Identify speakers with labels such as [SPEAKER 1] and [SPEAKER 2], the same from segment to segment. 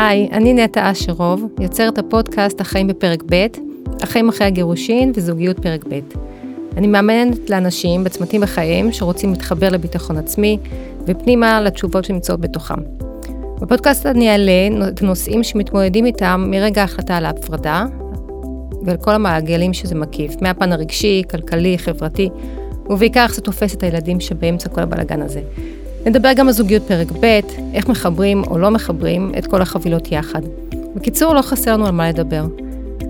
[SPEAKER 1] היי, אני נטע אשרוב, יוצרת הפודקאסט החיים בפרק ב', החיים אחרי הגירושין וזוגיות פרק ב'. אני מאמנת לאנשים בצמתים בחייהם שרוצים להתחבר לביטחון עצמי ופנימה לתשובות שנמצאות בתוכם. בפודקאסט אני אעלה את הנושאים שמתמודדים איתם מרגע ההחלטה על ההפרדה ועל כל המעגלים שזה מקיף, מהפן הרגשי, כלכלי, חברתי, ובעיקר איך זה תופס את הילדים שבאמצע כל הבלאגן הזה. נדבר גם על זוגיות פרק ב', איך מחברים או לא מחברים את כל החבילות יחד. בקיצור, לא חסר לנו על מה לדבר.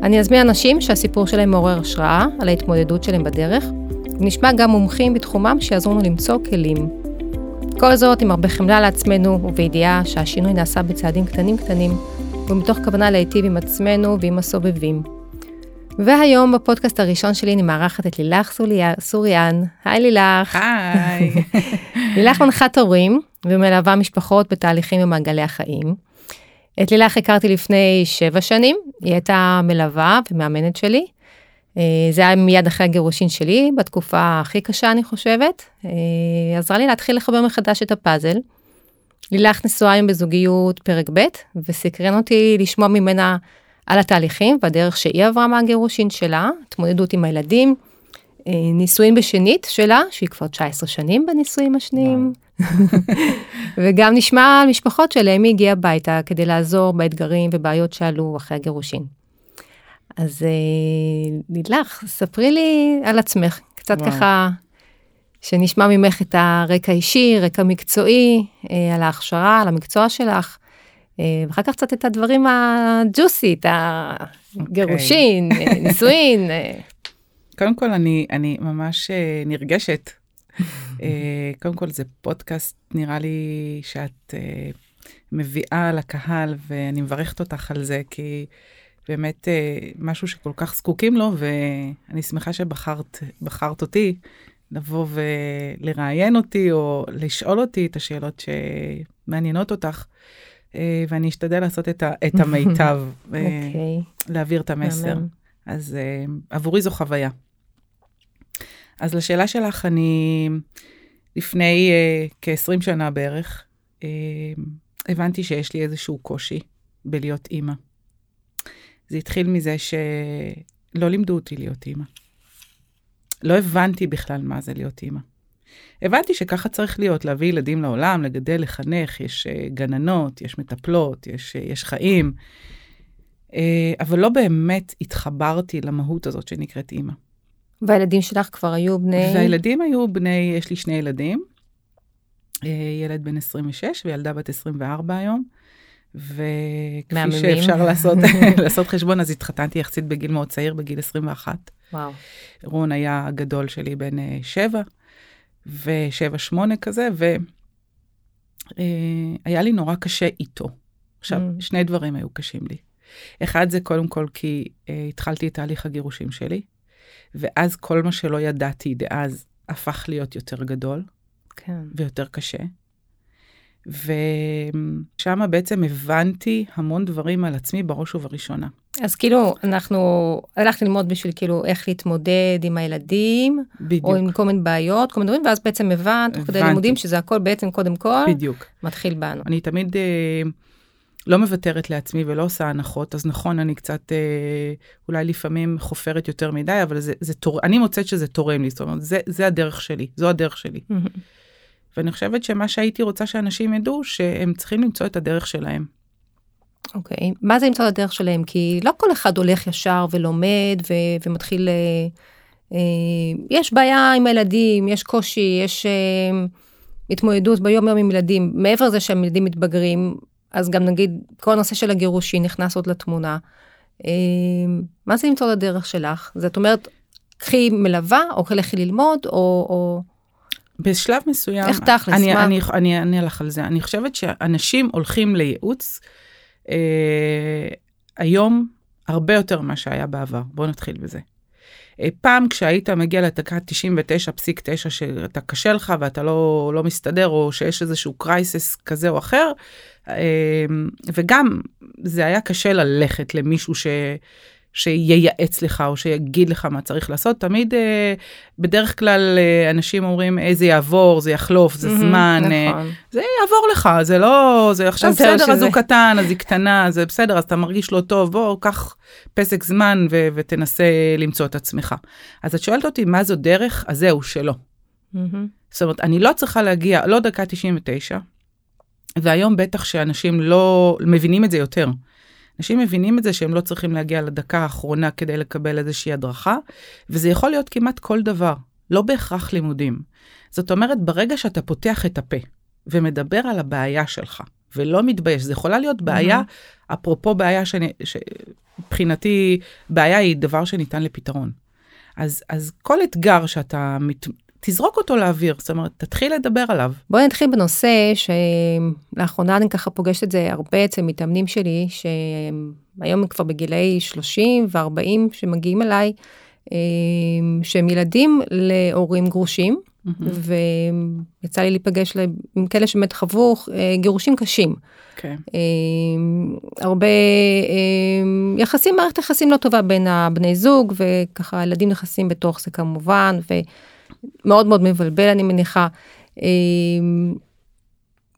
[SPEAKER 1] אני אזמין אנשים שהסיפור שלהם מעורר השראה על ההתמודדות שלהם בדרך, ונשמע גם מומחים בתחומם שיעזרו לנו למצוא כלים. כל זאת עם הרבה חמלה לעצמנו, ובידיעה שהשינוי נעשה בצעדים קטנים קטנים, ומתוך כוונה להיטיב עם עצמנו ועם הסובבים. והיום בפודקאסט הראשון שלי אני מארחת את לילך סוריאן. היי לילך.
[SPEAKER 2] היי.
[SPEAKER 1] לילך מנחת הורים ומלווה משפחות בתהליכים במעגלי החיים. את לילך הכרתי לפני שבע שנים, היא הייתה מלווה ומאמנת שלי. אה, זה היה מיד אחרי הגירושין שלי, בתקופה הכי קשה אני חושבת. אה, עזרה לי להתחיל לחבר מחדש את הפאזל. לילך נשואה היום בזוגיות פרק ב', וסקרן אותי לשמוע ממנה על התהליכים והדרך שהיא עברה מהגירושין שלה, התמודדות עם הילדים, אה, נישואין בשנית שלה, שהיא כבר 19 שנים בנישואים השניים, וגם נשמע על משפחות שלהם היא הגיעה הביתה כדי לעזור באתגרים ובעיות שעלו אחרי הגירושין. אז אה, לילך, ספרי לי על עצמך, קצת וואו. ככה, שנשמע ממך את הרקע אישי, רקע מקצועי, אה, על ההכשרה, על המקצוע שלך. אה, ואחר כך קצת את הדברים הג'וסי, את הגירושין, okay. אוקיי. נישואין. אה.
[SPEAKER 2] קודם כל, אני, אני ממש אה, נרגשת. קודם כל, זה פודקאסט, נראה לי שאת מביאה לקהל, ואני מברכת אותך על זה, כי באמת משהו שכל כך זקוקים לו, ואני שמחה שבחרת אותי לבוא ולראיין אותי, או לשאול אותי את השאלות שמעניינות אותך. אה, ואני אשתדל לעשות את, ה, את המיטב, okay. אה, אוקיי. להעביר את המסר. Amen. אז אה, עבורי זו חוויה. אז לשאלה שלך, אני לפני uh, כ-20 שנה בערך, הבנתי שיש לי איזשהו קושי בלהיות אימא. זה התחיל מזה שלא לימדו אותי להיות אימא. לא הבנתי בכלל מה זה להיות אימא. הבנתי שככה צריך להיות, להביא ילדים לעולם, לגדל, לחנך, יש uh, גננות, יש מטפלות, יש, uh, יש חיים, uh, אבל לא באמת התחברתי למהות הזאת שנקראת אימא.
[SPEAKER 1] והילדים שלך כבר היו בני...
[SPEAKER 2] והילדים היו בני, יש לי שני ילדים, ילד בן 26 וילדה בת 24 היום. וכפי מהממים. שאפשר לעשות, לעשות חשבון, אז התחתנתי יחסית בגיל מאוד צעיר, בגיל 21. וואו. רון היה הגדול שלי בן שבע, ושבע, שמונה כזה, והיה אה, לי נורא קשה איתו. עכשיו, mm. שני דברים היו קשים לי. אחד זה קודם כל כי אה, התחלתי את תהליך הגירושים שלי, ואז כל מה שלא ידעתי דאז הפך להיות יותר גדול, כן. ויותר קשה. ושם בעצם הבנתי המון דברים על עצמי בראש ובראשונה.
[SPEAKER 1] אז כאילו, אנחנו, הלכת ללמוד בשביל כאילו איך להתמודד עם הילדים, בדיוק. או עם כל מיני בעיות, כל מיני דברים, ואז בעצם הבנת, תוך כדי לימודים, שזה הכל בעצם קודם כל,
[SPEAKER 2] בדיוק.
[SPEAKER 1] מתחיל בנו.
[SPEAKER 2] אני תמיד אה, לא מוותרת לעצמי ולא עושה הנחות, אז נכון, אני קצת, אה, אולי לפעמים חופרת יותר מדי, אבל זה, זה תור, אני מוצאת שזה תורם לי, זאת אומרת, זה, זה הדרך שלי, זו הדרך שלי. ואני חושבת שמה שהייתי רוצה שאנשים ידעו, שהם צריכים למצוא את הדרך שלהם.
[SPEAKER 1] אוקיי, okay. מה זה למצוא את הדרך שלהם? כי לא כל אחד הולך ישר ולומד ו- ומתחיל... אה, אה, יש בעיה עם הילדים, יש קושי, יש אה, התמודדות ביום יום עם ילדים. מעבר לזה שהם ילדים מתבגרים, אז גם נגיד כל הנושא של הגירושין נכנס עוד לתמונה. מה זה למצוא את הדרך שלך? זאת אומרת, קחי מלווה, או לכי ללמוד, או... או...
[SPEAKER 2] בשלב מסוים,
[SPEAKER 1] איך תכלס,
[SPEAKER 2] אני, מה? אני, אני אענה לך על זה. אני חושבת שאנשים הולכים לייעוץ אה, היום הרבה יותר ממה שהיה בעבר. בואו נתחיל בזה. אה, פעם כשהיית מגיע לדקה 99.9 שאתה קשה לך ואתה לא, לא מסתדר, או שיש איזשהו קרייסס כזה או אחר, אה, וגם זה היה קשה ללכת למישהו ש... שייעץ לך או שיגיד לך מה צריך לעשות. תמיד, אה, בדרך כלל אה, אנשים אומרים, אה, זה יעבור, זה יחלוף, זה זמן, אה,
[SPEAKER 1] נכון.
[SPEAKER 2] זה יעבור לך, זה לא, זה עכשיו בסדר, אז
[SPEAKER 1] שזה-
[SPEAKER 2] הוא קטן, אז היא קטנה, זה בסדר, אז אתה מרגיש לא טוב, בוא, קח פסק זמן ו- ותנסה למצוא את עצמך. אז את שואלת אותי, מה זו דרך? אז זהו, שלא.
[SPEAKER 1] מהמם.
[SPEAKER 2] זאת אומרת, אני לא צריכה להגיע, לא דקה 99, והיום בטח שאנשים לא מבינים את זה יותר. אנשים מבינים את זה שהם לא צריכים להגיע לדקה האחרונה כדי לקבל איזושהי הדרכה, וזה יכול להיות כמעט כל דבר, לא בהכרח לימודים. זאת אומרת, ברגע שאתה פותח את הפה ומדבר על הבעיה שלך, ולא מתבייש, זה יכולה להיות בעיה, אפרופו בעיה שמבחינתי, בעיה היא דבר שניתן לפתרון. אז, אז כל אתגר שאתה מת... תזרוק אותו לאוויר, זאת אומרת, תתחיל לדבר עליו.
[SPEAKER 1] בואי נתחיל בנושא שלאחרונה אני ככה פוגשת את זה הרבה אצל מתאמנים שלי, שהיום הם כבר בגילאי 30 ו-40 שמגיעים אליי, אה, שהם ילדים להורים גרושים, ויצא לי להיפגש עם כאלה שבאמת חוו אה, גירושים קשים.
[SPEAKER 2] כן.
[SPEAKER 1] אה, הרבה אה, יחסים, מערכת יחסים לא טובה בין הבני זוג, וככה הילדים נכנסים בתוך זה כמובן, ומאוד מאוד מבלבל אני מניחה. אה,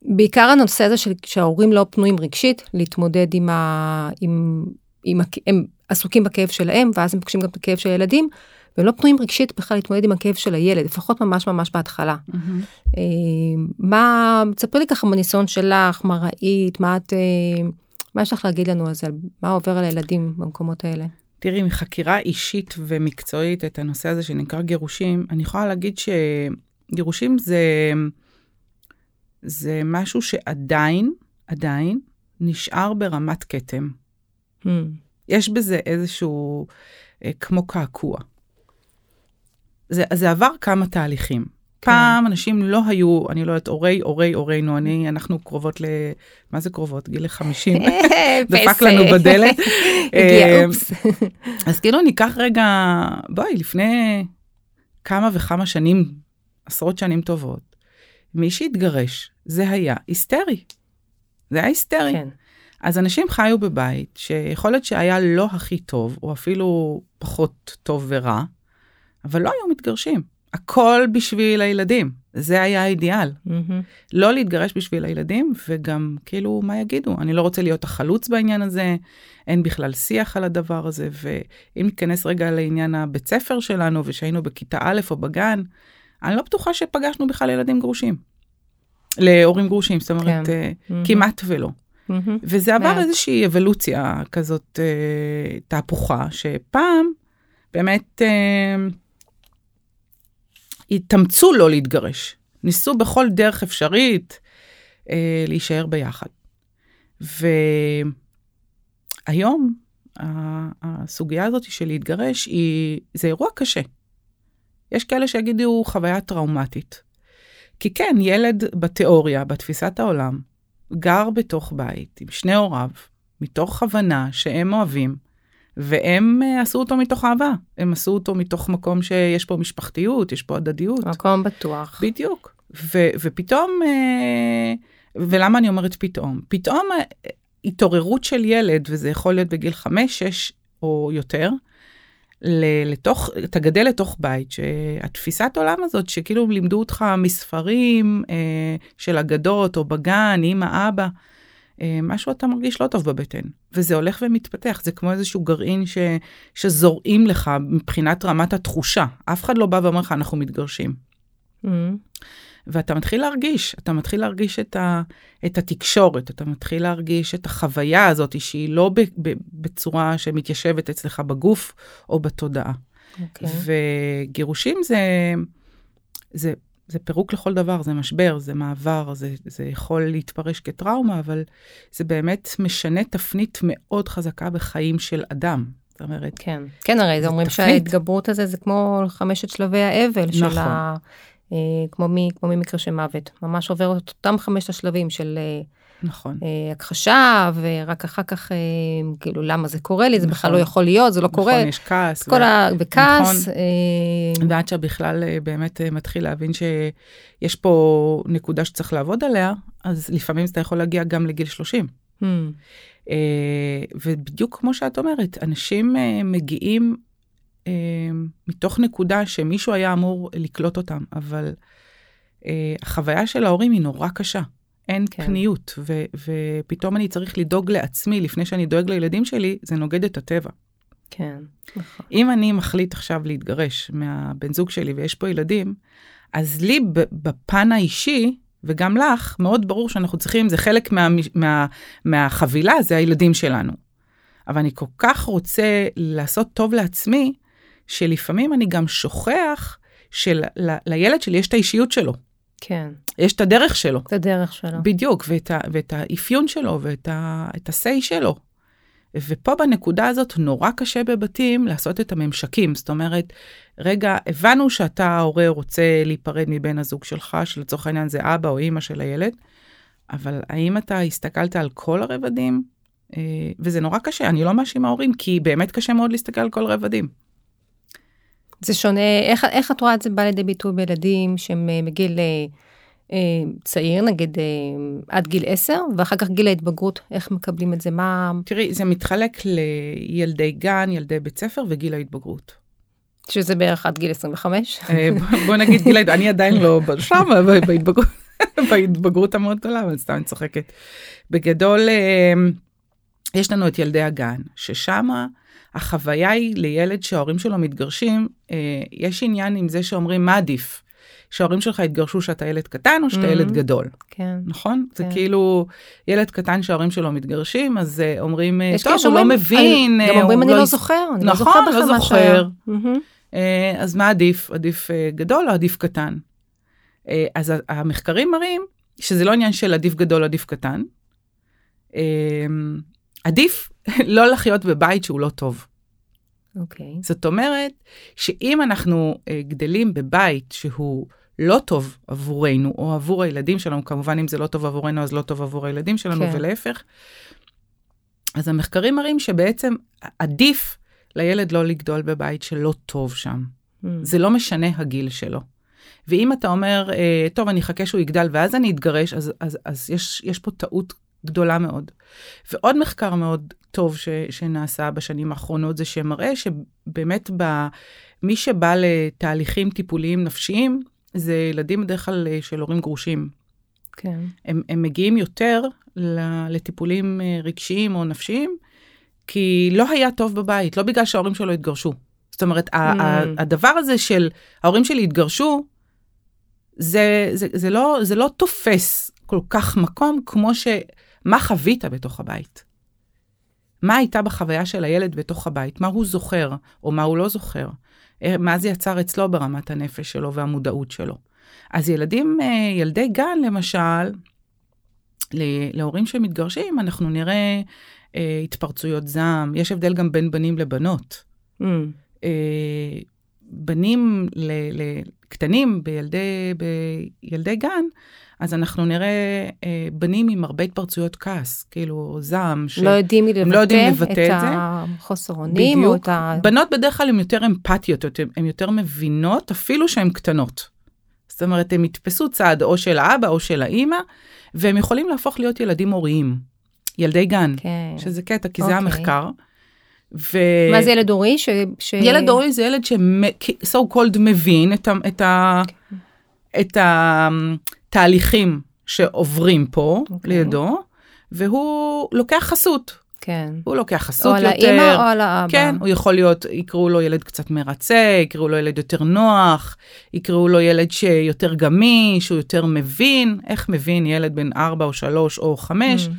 [SPEAKER 1] בעיקר הנושא הזה של שההורים לא פנויים רגשית להתמודד עם ה... עם, עם. הם עסוקים בכאב שלהם, ואז הם פוגשים גם את הכאב של הילדים, והם לא פנויים רגשית בכלל להתמודד עם הכאב של הילד, לפחות ממש ממש בהתחלה. אה, מה, תספרי לי ככה בניסיון שלך, מה ראית, מה את, אה, מה יש לך להגיד לנו על זה, מה עובר על הילדים במקומות האלה?
[SPEAKER 2] תראי, מחקירה אישית ומקצועית את הנושא הזה שנקרא גירושים, אני יכולה להגיד שגירושים זה, זה משהו שעדיין, עדיין, נשאר ברמת כתם.
[SPEAKER 1] Hmm,
[SPEAKER 2] יש בזה איזשהו, אה, כמו קעקוע. זה, זה עבר כמה תהליכים.
[SPEAKER 1] כן.
[SPEAKER 2] פעם אנשים לא היו, אני לא יודעת, הורי, הורי, הורינו, אני, אנחנו קרובות ל... מה זה קרובות? גיל 50. דפק לנו בדלת.
[SPEAKER 1] הגיע,
[SPEAKER 2] אה,
[SPEAKER 1] אופס.
[SPEAKER 2] אז כאילו ניקח רגע, בואי, לפני כמה וכמה שנים, עשרות שנים טובות, מי שהתגרש, זה היה היסטרי. זה היה היסטרי.
[SPEAKER 1] כן.
[SPEAKER 2] אז אנשים חיו בבית שיכול להיות שהיה לא הכי טוב, או אפילו פחות טוב ורע, אבל לא היו מתגרשים. הכל בשביל הילדים. זה היה האידיאל.
[SPEAKER 1] מהמם.
[SPEAKER 2] לא להתגרש בשביל הילדים, וגם כאילו, מה יגידו? אני לא רוצה להיות החלוץ בעניין הזה, אין בכלל שיח על הדבר הזה, ואם ניכנס רגע לעניין הבית ספר שלנו, ושהיינו בכיתה א' או בגן, אני לא בטוחה שפגשנו בכלל ילדים גרושים. להורים גרושים, זאת אומרת,
[SPEAKER 1] כן.
[SPEAKER 2] אה,
[SPEAKER 1] מהמם.
[SPEAKER 2] כמעט ולא.
[SPEAKER 1] מהמם.
[SPEAKER 2] וזה עבר
[SPEAKER 1] מעט.
[SPEAKER 2] איזושהי אבולוציה כזאת, אה, תהפוכה, שפעם באמת אה, התאמצו לא להתגרש. ניסו בכל דרך אפשרית אה, להישאר ביחד. והיום, הסוגיה הזאת של להתגרש, היא, זה אירוע קשה. יש כאלה שיגידו חוויה טראומטית. כי כן, ילד בתיאוריה, בתפיסת העולם, גר בתוך בית עם שני הוריו, מתוך הבנה שהם אוהבים, והם אה, עשו אותו מתוך אהבה. הם עשו אותו מתוך מקום שיש פה משפחתיות, יש פה הדדיות.
[SPEAKER 1] מקום בטוח.
[SPEAKER 2] בדיוק. ו- ופתאום, אה, ולמה אני אומרת פתאום? פתאום אה, התעוררות של ילד, וזה יכול להיות בגיל חמש, שש או יותר, לתוך, אתה גדל לתוך בית, שהתפיסת עולם הזאת, שכאילו לימדו אותך מספרים אה, של אגדות, או בגן, אמא, אבא, משהו אתה מרגיש לא טוב בבטן. וזה הולך ומתפתח, זה כמו איזשהו גרעין ש, שזורעים לך מבחינת רמת התחושה. אף אחד לא בא ואומר לך, אנחנו מתגרשים.
[SPEAKER 1] מהמם.
[SPEAKER 2] ואתה מתחיל להרגיש, אתה מתחיל להרגיש את, ה, את התקשורת, אתה מתחיל להרגיש את החוויה הזאת שהיא לא ב, ב, בצורה שמתיישבת אצלך בגוף או בתודעה.
[SPEAKER 1] אוקיי.
[SPEAKER 2] וגירושים זה, זה, זה פירוק לכל דבר, זה משבר, זה מעבר, זה, זה יכול להתפרש כטראומה, אבל זה באמת משנה תפנית מאוד חזקה בחיים של אדם. זאת אומרת,
[SPEAKER 1] כן, כן, הרי זה אומרים
[SPEAKER 2] תפנית.
[SPEAKER 1] שההתגברות הזה זה כמו חמשת שלבי האבל של
[SPEAKER 2] נכון.
[SPEAKER 1] ה... אה, כמו, מ, כמו ממקרה של מוות, ממש עובר את אותם חמשת השלבים של אה,
[SPEAKER 2] נכון.
[SPEAKER 1] אה, הכחשה, ורק אחר כך, אה, כאילו, למה זה קורה לי, זה בכלל לא
[SPEAKER 2] נכון.
[SPEAKER 1] יכול להיות, זה לא קורה.
[SPEAKER 2] נכון, יש כעס.
[SPEAKER 1] כל
[SPEAKER 2] ו-
[SPEAKER 1] ה... בכעס,
[SPEAKER 2] נכון.
[SPEAKER 1] אה,
[SPEAKER 2] ועד שבכלל באמת מתחיל להבין שיש פה נקודה שצריך לעבוד עליה, אז לפעמים אתה יכול להגיע גם לגיל 30.
[SPEAKER 1] hmm,
[SPEAKER 2] אה, ובדיוק כמו שאת אומרת, אנשים אה, מגיעים אה, מתוך נקודה שמישהו היה אמור לקלוט אותם, אבל אה, החוויה של ההורים היא נורא קשה. אין כן. פניות, ו- ופתאום אני צריך לדאוג לעצמי לפני שאני דואג לילדים שלי, זה נוגד את הטבע.
[SPEAKER 1] כן, נכון.
[SPEAKER 2] אם אני מחליט עכשיו להתגרש מהבן זוג שלי ויש פה ילדים, אז לי בפן האישי, וגם לך, מאוד ברור שאנחנו צריכים, זה חלק מה, מה, מהחבילה, זה הילדים שלנו. אבל אני כל כך רוצה לעשות טוב לעצמי, שלפעמים אני גם שוכח שלילד שלי יש את האישיות שלו.
[SPEAKER 1] כן.
[SPEAKER 2] יש את הדרך שלו.
[SPEAKER 1] את הדרך שלו.
[SPEAKER 2] בדיוק, ואת, ה, ואת האפיון שלו ואת ה-say שלו. ופה בנקודה הזאת נורא קשה בבתים לעשות את הממשקים. זאת אומרת, רגע, הבנו שאתה ההורה רוצה להיפרד מבן הזוג שלך, שלצורך העניין זה אבא או אימא של הילד, אבל האם אתה הסתכלת על כל הרבדים? אה, וזה נורא קשה, אני לא מאשימה הורים, כי באמת קשה מאוד להסתכל על כל הרבדים.
[SPEAKER 1] זה שונה, איך, איך את רואה את זה בא לידי ביטוי בילדים שהם אה, מגיל אה, אה, צעיר, נגיד אה, עד גיל 10, ואחר כך גיל ההתבגרות, איך מקבלים את זה? מה...
[SPEAKER 2] תראי, זה מתחלק לילדי גן, ילדי בית ספר וגיל ההתבגרות.
[SPEAKER 1] שזה בערך עד גיל 25?
[SPEAKER 2] אה, בוא נגיד גיל ההתבגרות, אני עדיין לא שם, בהתבגרות, בהתבגרות המאוד גדולה, אבל סתם אני צוחקת. בגדול, אה, יש לנו את ילדי הגן, ששמה החוויה היא לילד שההורים שלו מתגרשים, אה, יש עניין עם זה שאומרים מה עדיף. שההורים שלך התגרשו שאתה ילד קטן או שאתה mm-hmm. ילד גדול.
[SPEAKER 1] כן.
[SPEAKER 2] נכון? כן. זה כאילו ילד קטן שההורים שלו מתגרשים, אז uh, אומרים, אה, טוב, הוא לא מבין.
[SPEAKER 1] אני, גם אומרים, אני לא, לא זוכר, אני
[SPEAKER 2] נכון,
[SPEAKER 1] לא זוכר
[SPEAKER 2] לא זוכר. Mm-hmm. Uh, אז מה עדיף? עדיף uh, גדול או עדיף קטן? Uh, אז המחקרים מראים שזה לא עניין של עדיף גדול או עדיף קטן. עדיף לא לחיות בבית שהוא לא טוב.
[SPEAKER 1] אוקיי. Okay.
[SPEAKER 2] זאת אומרת, שאם אנחנו uh, גדלים בבית שהוא לא טוב עבורנו, או עבור הילדים שלנו, כמובן אם זה לא טוב עבורנו, אז לא טוב עבור הילדים שלנו, כן. ולהפך, אז המחקרים מראים שבעצם עדיף לילד לא לגדול בבית שלא טוב שם. Mm. זה לא משנה הגיל שלו. ואם אתה אומר, אה, טוב, אני אחכה שהוא יגדל ואז אני אתגרש, אז, אז, אז יש, יש פה טעות גדולה מאוד. ועוד מחקר מאוד טוב ש, שנעשה בשנים האחרונות זה שמראה שבאמת ב, מי שבא לתהליכים טיפוליים נפשיים, זה ילדים בדרך כלל אה, של הורים גרושים.
[SPEAKER 1] כן.
[SPEAKER 2] הם, הם מגיעים יותר לטיפולים אה, רגשיים או נפשיים, כי לא היה טוב בבית, לא בגלל שההורים שלו התגרשו. זאת אומרת, mm. הדבר הזה של ההורים שלי התגרשו, זה, זה, זה, לא, זה לא תופס כל כך מקום כמו ש... מה חווית בתוך הבית? מה הייתה בחוויה של הילד בתוך הבית? מה הוא זוכר, או מה הוא לא זוכר? אה, מה זה יצר אצלו ברמת הנפש שלו והמודעות שלו. אז ילדים, אה, ילדי גן למשל, להורים שמתגרשים, אנחנו נראה אה, התפרצויות זעם, יש הבדל גם בין בנים לבנות. Mm. אה, בנים ל, ל, קטנים בילדי, בילדי גן, אז אנחנו נראה אה, בנים עם הרבה התפרצויות כעס, כאילו זעם.
[SPEAKER 1] ש... לא יודעים לבטא, לא יודעים לבטא את, את החוסר אונים, או את ה...
[SPEAKER 2] בנות בדרך כלל הן יותר אמפתיות, הן יותר מבינות, אפילו שהן קטנות. זאת אומרת, הם יתפסו צעד או של האבא או של האימא, והם יכולים להפוך להיות ילדים הוריים, ילדי גן, כן. שזה קטע, כי אוקיי. זה המחקר.
[SPEAKER 1] ו... מה זה ילד הורי? ש... ש...
[SPEAKER 2] ילד הורי זה ילד ש-so called מבין את, ה... את, ה... okay. את התהליכים שעוברים פה okay. אוקיי. לידו, והוא לוקח חסות.
[SPEAKER 1] כן.
[SPEAKER 2] הוא לוקח חסות
[SPEAKER 1] יותר. או על האמא או על האבא.
[SPEAKER 2] כן, הוא יכול להיות, יקראו לו ילד קצת מרצה, יקראו לו ילד יותר נוח, יקראו לו ילד שיותר גמיש, הוא יותר מבין. איך מבין ילד בן 4 או 3 או 5? Mm.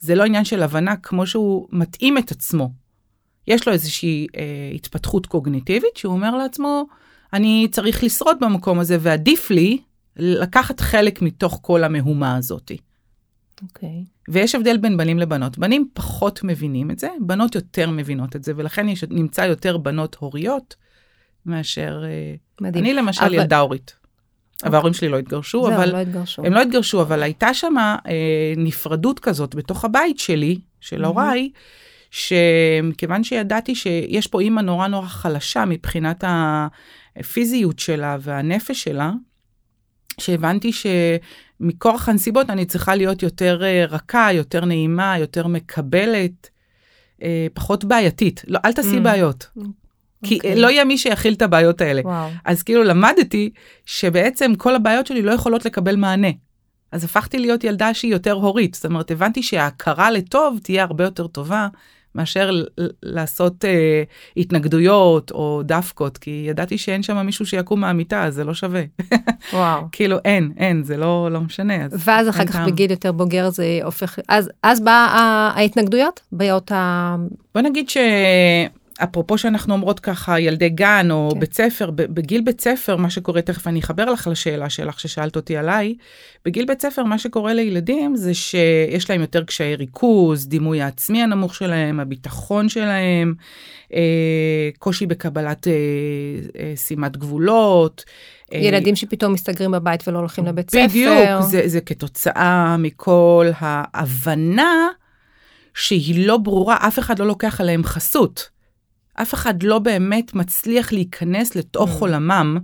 [SPEAKER 2] זה לא עניין של הבנה כמו שהוא מתאים את עצמו יש לו איזושהי אה, התפתחות קוגניטיבית שהוא אומר לעצמו, אני צריך לשרוד במקום הזה ועדיף לי לקחת חלק מתוך כל המהומה הזאתי.
[SPEAKER 1] אוקיי. Okay.
[SPEAKER 2] ויש הבדל בין בנים לבנות. בנים פחות מבינים את זה, בנות יותר מבינות את זה, ולכן יש, נמצא יותר בנות הוריות מאשר... אה, מדהים. אני למשל אבל... ילדה הורית. אבל ההורים שלי לא התגרשו,
[SPEAKER 1] זהו,
[SPEAKER 2] אבל...
[SPEAKER 1] לא התגרשו.
[SPEAKER 2] הם לא התגרשו, אבל הייתה שם אה, נפרדות כזאת בתוך הבית שלי, של הוריי, mm-hmm. שמכיוון שידעתי שיש פה אימא נורא נורא חלשה מבחינת הפיזיות שלה והנפש שלה, שהבנתי מכורח הנסיבות אני צריכה להיות יותר אה, רכה, יותר נעימה, יותר מקבלת, אה, פחות בעייתית. לא, אל תעשי
[SPEAKER 1] Mm.
[SPEAKER 2] בעיות. כי
[SPEAKER 1] אוקיי.
[SPEAKER 2] לא יהיה מי שיכיל את הבעיות האלה.
[SPEAKER 1] וואו.
[SPEAKER 2] אז כאילו למדתי שבעצם כל הבעיות שלי לא יכולות לקבל מענה. אז הפכתי להיות ילדה שהיא יותר הורית. זאת אומרת, הבנתי שההכרה לטוב תהיה הרבה יותר טובה מאשר לעשות אה, התנגדויות או דווקות, כי ידעתי שאין שם מישהו שיקום מהמיטה, אז זה לא שווה.
[SPEAKER 1] וואו.
[SPEAKER 2] כאילו אין, אין, זה לא, לא משנה. אז
[SPEAKER 1] ואז אחר כך
[SPEAKER 2] טעם.
[SPEAKER 1] בגיל יותר בוגר זה הופך, אז, אז באה ההתנגדויות? באות ה...
[SPEAKER 2] בוא נגיד שאפרופו שאנחנו אומרות ככה ילדי גן או
[SPEAKER 1] כן.
[SPEAKER 2] בית ספר, בגיל בית ספר מה שקורה, תכף אני אחבר לך לשאלה שלך ששאלת אותי עליי, בגיל בית ספר מה שקורה לילדים זה שיש להם יותר קשיי ריכוז, דימוי העצמי הנמוך שלהם, הביטחון שלהם, אה, קושי בקבלת אה, אה, שימת גבולות.
[SPEAKER 1] ילדים שפתאום מסתגרים בבית ולא הולכים לבית ספר.
[SPEAKER 2] בדיוק, זה, זה כתוצאה מכל ההבנה שהיא לא ברורה, אף אחד לא לוקח עליהם חסות. אף אחד לא באמת מצליח להיכנס לתוך
[SPEAKER 1] Mm.
[SPEAKER 2] עולמם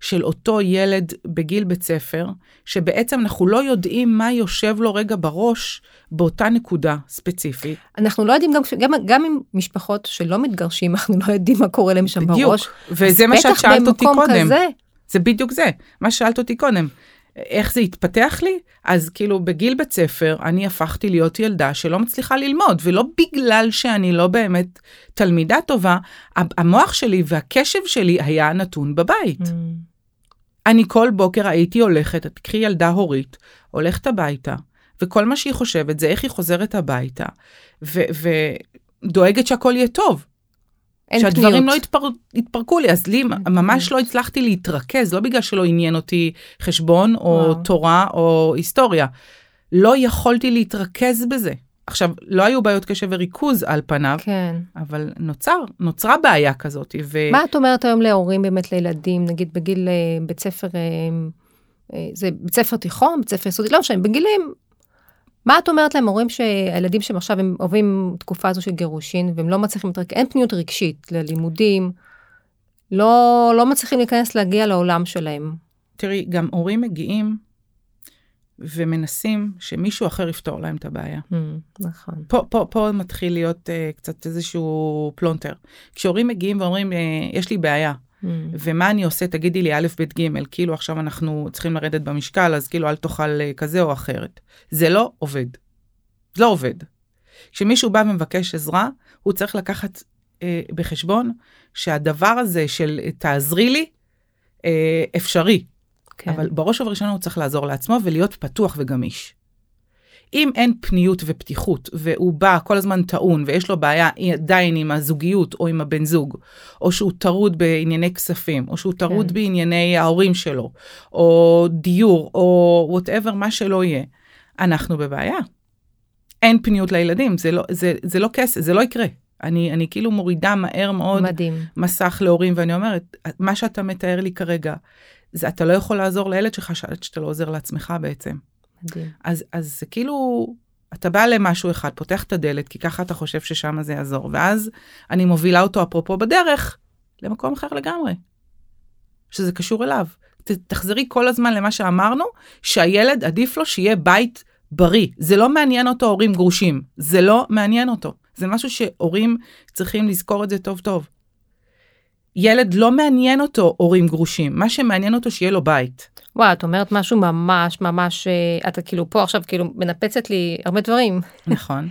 [SPEAKER 2] של אותו ילד בגיל בית ספר, שבעצם אנחנו לא יודעים מה יושב לו רגע בראש באותה נקודה ספציפית.
[SPEAKER 1] אנחנו לא יודעים, גם, גם, גם עם משפחות שלא מתגרשים, אנחנו לא יודעים מה קורה להם שם
[SPEAKER 2] בדיוק,
[SPEAKER 1] בראש.
[SPEAKER 2] וזה מה שאת
[SPEAKER 1] בטח
[SPEAKER 2] שאלת אותי
[SPEAKER 1] במקום
[SPEAKER 2] קודם.
[SPEAKER 1] כזה,
[SPEAKER 2] זה בדיוק זה, מה ששאלת אותי קודם. איך זה התפתח לי? אז כאילו בגיל בית ספר אני הפכתי להיות ילדה שלא מצליחה ללמוד, ולא בגלל שאני לא באמת תלמידה טובה, המוח שלי והקשב שלי היה נתון בבית.
[SPEAKER 1] Mm.
[SPEAKER 2] אני כל בוקר הייתי הולכת, את קחי ילדה הורית, הולכת הביתה, וכל מה שהיא חושבת זה איך היא חוזרת הביתה, ודואגת שהכל יהיה טוב. שהדברים
[SPEAKER 1] פניות.
[SPEAKER 2] לא יתפר, יתפרקו לי, אז לי ממש לא הצלחתי להתרכז, לא בגלל שלא עניין אותי חשבון או
[SPEAKER 1] וואו.
[SPEAKER 2] תורה או היסטוריה. לא יכולתי להתרכז בזה. עכשיו, לא היו בעיות קשב וריכוז על פניו,
[SPEAKER 1] כן.
[SPEAKER 2] אבל נוצר, נוצרה בעיה כזאת. ו...
[SPEAKER 1] מה את אומרת היום להורים באמת לילדים, נגיד בגיל אה, בית ספר, אה, אה, זה בית ספר תיכון, בית ספר יסודי, לא משנה, בגילים, מה את אומרת להם, הורים שהילדים שהם עכשיו הם עוברים תקופה הזו של גירושין, והם לא מצליחים אין פניות רגשית ללימודים, לא, לא מצליחים להיכנס להגיע לעולם שלהם.
[SPEAKER 2] תראי, גם הורים מגיעים ומנסים שמישהו אחר יפתור להם את הבעיה.
[SPEAKER 1] Mm, נכון.
[SPEAKER 2] פה, פה, פה מתחיל להיות uh, קצת איזשהו פלונטר. כשהורים מגיעים ואומרים, uh, יש לי בעיה,
[SPEAKER 1] Mm,
[SPEAKER 2] ומה אני עושה, תגידי לי א', ב', ג', כאילו עכשיו אנחנו צריכים לרדת במשקל, אז כאילו אל תאכל אה, כזה או אחרת. זה לא עובד. זה לא עובד. כשמישהו בא ומבקש עזרה, הוא צריך לקחת אה, בחשבון שהדבר הזה של אה, תעזרי לי, אה, אפשרי.
[SPEAKER 1] כן.
[SPEAKER 2] אבל בראש ובראשונה הוא צריך לעזור לעצמו ולהיות פתוח וגמיש. אם אין פניות ופתיחות, והוא בא כל הזמן טעון, ויש לו בעיה עדיין עם הזוגיות או עם הבן זוג, או שהוא טרוד בענייני כספים, או שהוא טרוד
[SPEAKER 1] כן.
[SPEAKER 2] בענייני ההורים שלו, או דיור, או וואטאבר, מה שלא יהיה, אנחנו בבעיה. אין פניות לילדים, זה לא, זה, זה לא כסף, זה לא יקרה. אני, אני כאילו מורידה מהר מאוד
[SPEAKER 1] מדהים.
[SPEAKER 2] מסך להורים, ואני אומרת, מה שאתה מתאר לי כרגע, זה אתה לא יכול לעזור לילד שלך שאתה לא עוזר לעצמך בעצם. אז, אז זה כאילו, אתה בא למשהו אחד, פותח את הדלת, כי ככה אתה חושב ששם זה יעזור, ואז אני מובילה אותו, אפרופו בדרך, למקום אחר לגמרי, שזה קשור אליו. ת, תחזרי כל הזמן למה שאמרנו, שהילד עדיף לו שיהיה בית בריא. זה לא מעניין אותו הורים גרושים, זה לא מעניין אותו. זה משהו שהורים צריכים לזכור את זה טוב טוב. ילד לא מעניין אותו הורים גרושים, מה שמעניין אותו שיהיה לו בית.
[SPEAKER 1] וואי, את אומרת משהו ממש ממש, אה, אתה כאילו פה עכשיו כאילו מנפצת לי הרבה דברים.
[SPEAKER 2] נכון.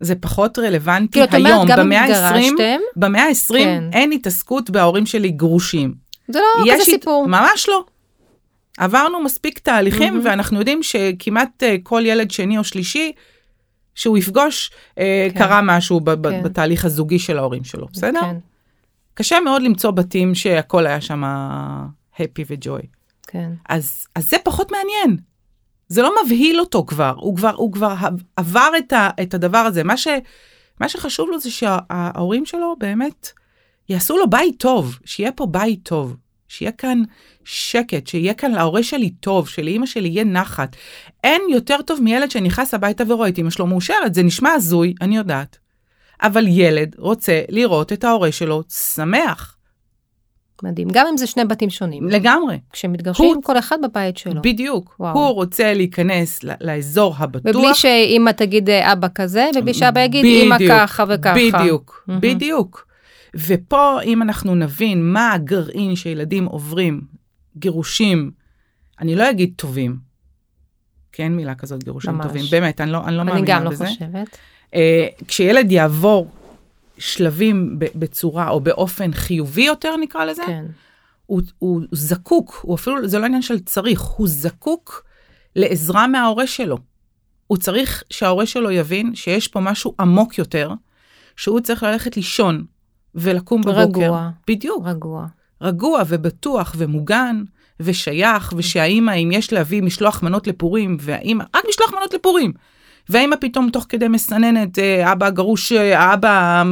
[SPEAKER 2] זה פחות רלוונטי
[SPEAKER 1] כאילו,
[SPEAKER 2] היום, במאה ה-20,
[SPEAKER 1] התגרשתם,
[SPEAKER 2] במאה ה-20
[SPEAKER 1] כן.
[SPEAKER 2] אין התעסקות בהורים שלי גרושים.
[SPEAKER 1] זה לא כזה
[SPEAKER 2] הת-
[SPEAKER 1] סיפור.
[SPEAKER 2] ממש לא. עברנו מספיק תהליכים,
[SPEAKER 1] מהמם.
[SPEAKER 2] ואנחנו יודעים שכמעט אה, כל ילד שני או שלישי, שהוא יפגוש, אה,
[SPEAKER 1] כן.
[SPEAKER 2] קרה משהו ב-
[SPEAKER 1] כן.
[SPEAKER 2] בתהליך הזוגי של ההורים שלו, בסדר?
[SPEAKER 1] כן,
[SPEAKER 2] קשה מאוד למצוא בתים שהכל היה שם happy וג'וי.
[SPEAKER 1] כן.
[SPEAKER 2] אז, אז זה פחות מעניין. זה לא מבהיל אותו כבר, הוא כבר, הוא כבר עבר את, ה, את הדבר הזה. מה, ש, מה שחשוב לו זה שההורים שלו באמת יעשו לו בית טוב, שיהיה פה בית טוב, שיהיה כאן שקט, שיהיה כאן להורה שלי טוב, שלאימא שלי יהיה נחת. אין יותר טוב מילד שנכנס הביתה ורואה את אמא שלו מאושרת, זה נשמע הזוי, אני יודעת. אבל ילד רוצה לראות את ההורה שלו שמח.
[SPEAKER 1] מדהים. גם אם זה שני בתים שונים.
[SPEAKER 2] לגמרי.
[SPEAKER 1] כשמתגרשים,
[SPEAKER 2] הוא-
[SPEAKER 1] כל אחד בבית שלו.
[SPEAKER 2] בדיוק.
[SPEAKER 1] וואו.
[SPEAKER 2] הוא רוצה להיכנס ל- לאזור הבטוח.
[SPEAKER 1] ובלי שאימא תגיד אה, אבא כזה, ובלי שאבא יגיד אימא ככה וככה.
[SPEAKER 2] בדיוק,
[SPEAKER 1] מהמם.
[SPEAKER 2] בדיוק. ופה אם אנחנו נבין מה הגרעין שילדים עוברים, גירושים, אני לא אגיד טובים, כי אין מילה כזאת גירושים
[SPEAKER 1] ממש.
[SPEAKER 2] טובים, באמת, אני לא, אני לא
[SPEAKER 1] אני
[SPEAKER 2] מאמינה
[SPEAKER 1] גם לא
[SPEAKER 2] בזה.
[SPEAKER 1] חושבת.
[SPEAKER 2] אה, כשילד יעבור שלבים ב- בצורה או באופן חיובי יותר נקרא לזה,
[SPEAKER 1] כן.
[SPEAKER 2] הוא, הוא זקוק, הוא אפילו, זה לא עניין של צריך, הוא זקוק לעזרה מההורה שלו. הוא צריך שההורה שלו יבין שיש פה משהו עמוק יותר, שהוא צריך ללכת לישון ולקום בבוקר.
[SPEAKER 1] רגוע.
[SPEAKER 2] בדיוק.
[SPEAKER 1] רגוע.
[SPEAKER 2] רגוע ובטוח ומוגן ושייך, ושהאימא, אם יש להביא משלוח מנות לפורים, והאימא, רק משלוח מנות לפורים. והאימא פתאום תוך כדי מסננת, אה, אבא הגרוש, אה, אבא, אה,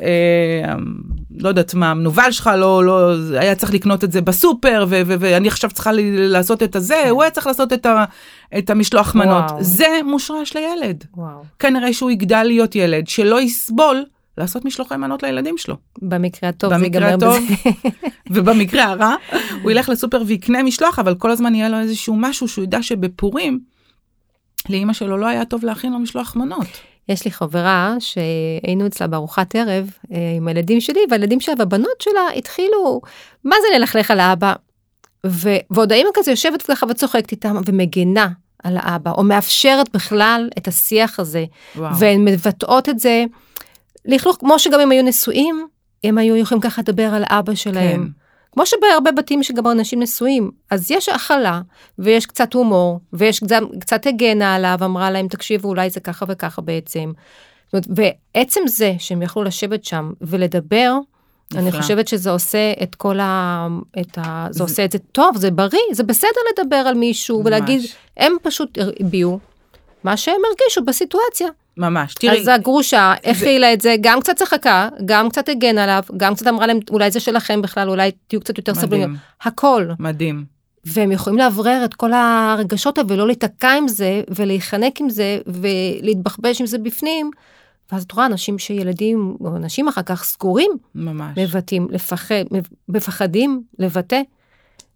[SPEAKER 2] אה, לא יודעת מה, המנוול שלך לא, לא, היה צריך לקנות את זה בסופר, ואני עכשיו צריכה לעשות את הזה, הוא היה צריך לעשות את, ה- את המשלוח מנות.
[SPEAKER 1] וואו.
[SPEAKER 2] זה מושרש לילד.
[SPEAKER 1] וואו.
[SPEAKER 2] כנראה שהוא יגדל להיות ילד שלא יסבול לעשות משלוחי מנות לילדים שלו.
[SPEAKER 1] במקרה הטוב זה ייגמר בזה.
[SPEAKER 2] ובמקרה הרע, הוא ילך לסופר ויקנה משלוח, אבל כל הזמן יהיה לו איזשהו משהו שהוא ידע שבפורים, לאימא שלו לא היה טוב להכין לו משלוח מנות.
[SPEAKER 1] יש לי חברה שהיינו אצלה בארוחת ערב אה, עם הילדים שלי, והילדים שלה והבנות שלה התחילו, מה זה ללכלך על האבא? ו- ועוד האמא כזה יושבת ככה וצוחקת איתם ומגנה על האבא, או מאפשרת בכלל את השיח הזה,
[SPEAKER 2] וואו.
[SPEAKER 1] והן מבטאות את זה, לכלוך, כמו שגם אם היו נשואים, הם היו יכולים ככה לדבר על אבא שלהם.
[SPEAKER 2] כן.
[SPEAKER 1] כמו שבהרבה בתים שגם אנשים נשואים, אז יש הכלה, ויש קצת הומור, ויש קצת, קצת הגנה עליו, אמרה להם, תקשיבו, אולי זה ככה וככה בעצם. ועצם זה שהם יכלו לשבת שם ולדבר, אני
[SPEAKER 2] נפלא.
[SPEAKER 1] חושבת שזה עושה את כל ה... את ה זה עושה את זה טוב, זה בריא, זה בסדר לדבר על מישהו
[SPEAKER 2] ממש.
[SPEAKER 1] ולהגיד, הם פשוט הביעו מה שהם הרגישו בסיטואציה.
[SPEAKER 2] ממש. תראי,
[SPEAKER 1] אז הגרושה
[SPEAKER 2] זה-
[SPEAKER 1] הכילה את זה, גם קצת צחקה, גם קצת הגנה עליו, גם קצת אמרה להם, אולי זה שלכם בכלל, אולי תהיו קצת יותר
[SPEAKER 2] מדהים.
[SPEAKER 1] סבלניים. הכל.
[SPEAKER 2] מדהים.
[SPEAKER 1] והם יכולים לאוורר את כל הרגשות האלה ולא להיתקע עם זה, ולהיחנק עם זה, ולהתבחבש עם זה בפנים. ואז את רואה אנשים שילדים, או אנשים אחר כך סגורים,
[SPEAKER 2] ממש.
[SPEAKER 1] מבטאים, לפחד, מפחדים לבטא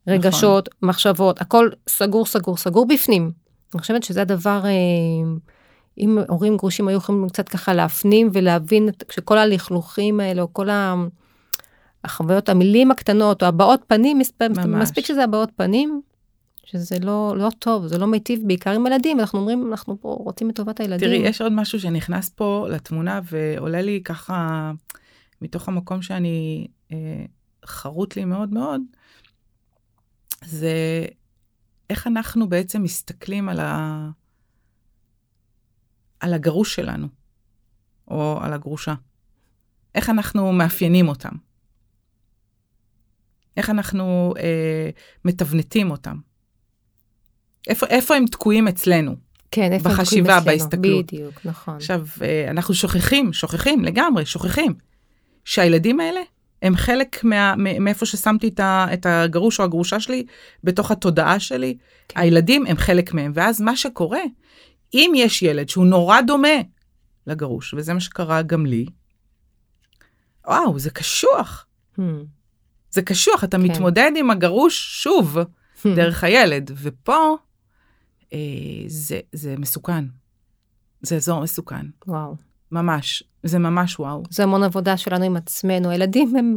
[SPEAKER 1] רגשות, מחשבות, הכל סגור, סגור, סגור בפנים. אני חושבת שזה הדבר, אה, אם הורים גרושים היו יכולים קצת ככה להפנים ולהבין שכל הלכלוכים האלה, או כל. החוויות, המילים הקטנות, או הבעות פנים,
[SPEAKER 2] ממש.
[SPEAKER 1] מספיק שזה הבעות פנים, שזה לא, לא טוב, זה לא מיטיב, בעיקר עם ילדים, אנחנו אומרים, אנחנו פה רוצים את טובת הילדים.
[SPEAKER 2] תראי, יש עוד משהו שנכנס פה לתמונה ועולה לי ככה מתוך המקום שאני אה, חרוט לי מאוד מאוד, זה איך אנחנו בעצם מסתכלים על, ה... על הגרוש שלנו, או על הגרושה. איך אנחנו מאפיינים אותם. איך אנחנו אה, מתבנתים אותם. איפה, איפה הם תקועים אצלנו?
[SPEAKER 1] כן, איפה הם
[SPEAKER 2] בחשיבה,
[SPEAKER 1] תקועים אצלנו.
[SPEAKER 2] בהסתכלות.
[SPEAKER 1] בדיוק, נכון.
[SPEAKER 2] עכשיו, אה, אנחנו שוכחים, שוכחים לגמרי, שוכחים, שהילדים האלה הם חלק מה, מאיפה ששמתי את, ה, את הגרוש או הגרושה שלי בתוך התודעה שלי.
[SPEAKER 1] כן.
[SPEAKER 2] הילדים הם חלק מהם, ואז מה שקורה, אם יש ילד שהוא נורא דומה לגרוש, וזה מה שקרה גם לי, וואו, זה קשוח.
[SPEAKER 1] Hmm.
[SPEAKER 2] זה קשוח, אתה
[SPEAKER 1] כן.
[SPEAKER 2] מתמודד עם הגרוש שוב,
[SPEAKER 1] Hmm.
[SPEAKER 2] דרך הילד, ופה אה, זה, זה מסוכן. זה אזור מסוכן.
[SPEAKER 1] וואו.
[SPEAKER 2] ממש, זה ממש וואו.
[SPEAKER 1] זה המון עבודה שלנו עם עצמנו. הילדים הם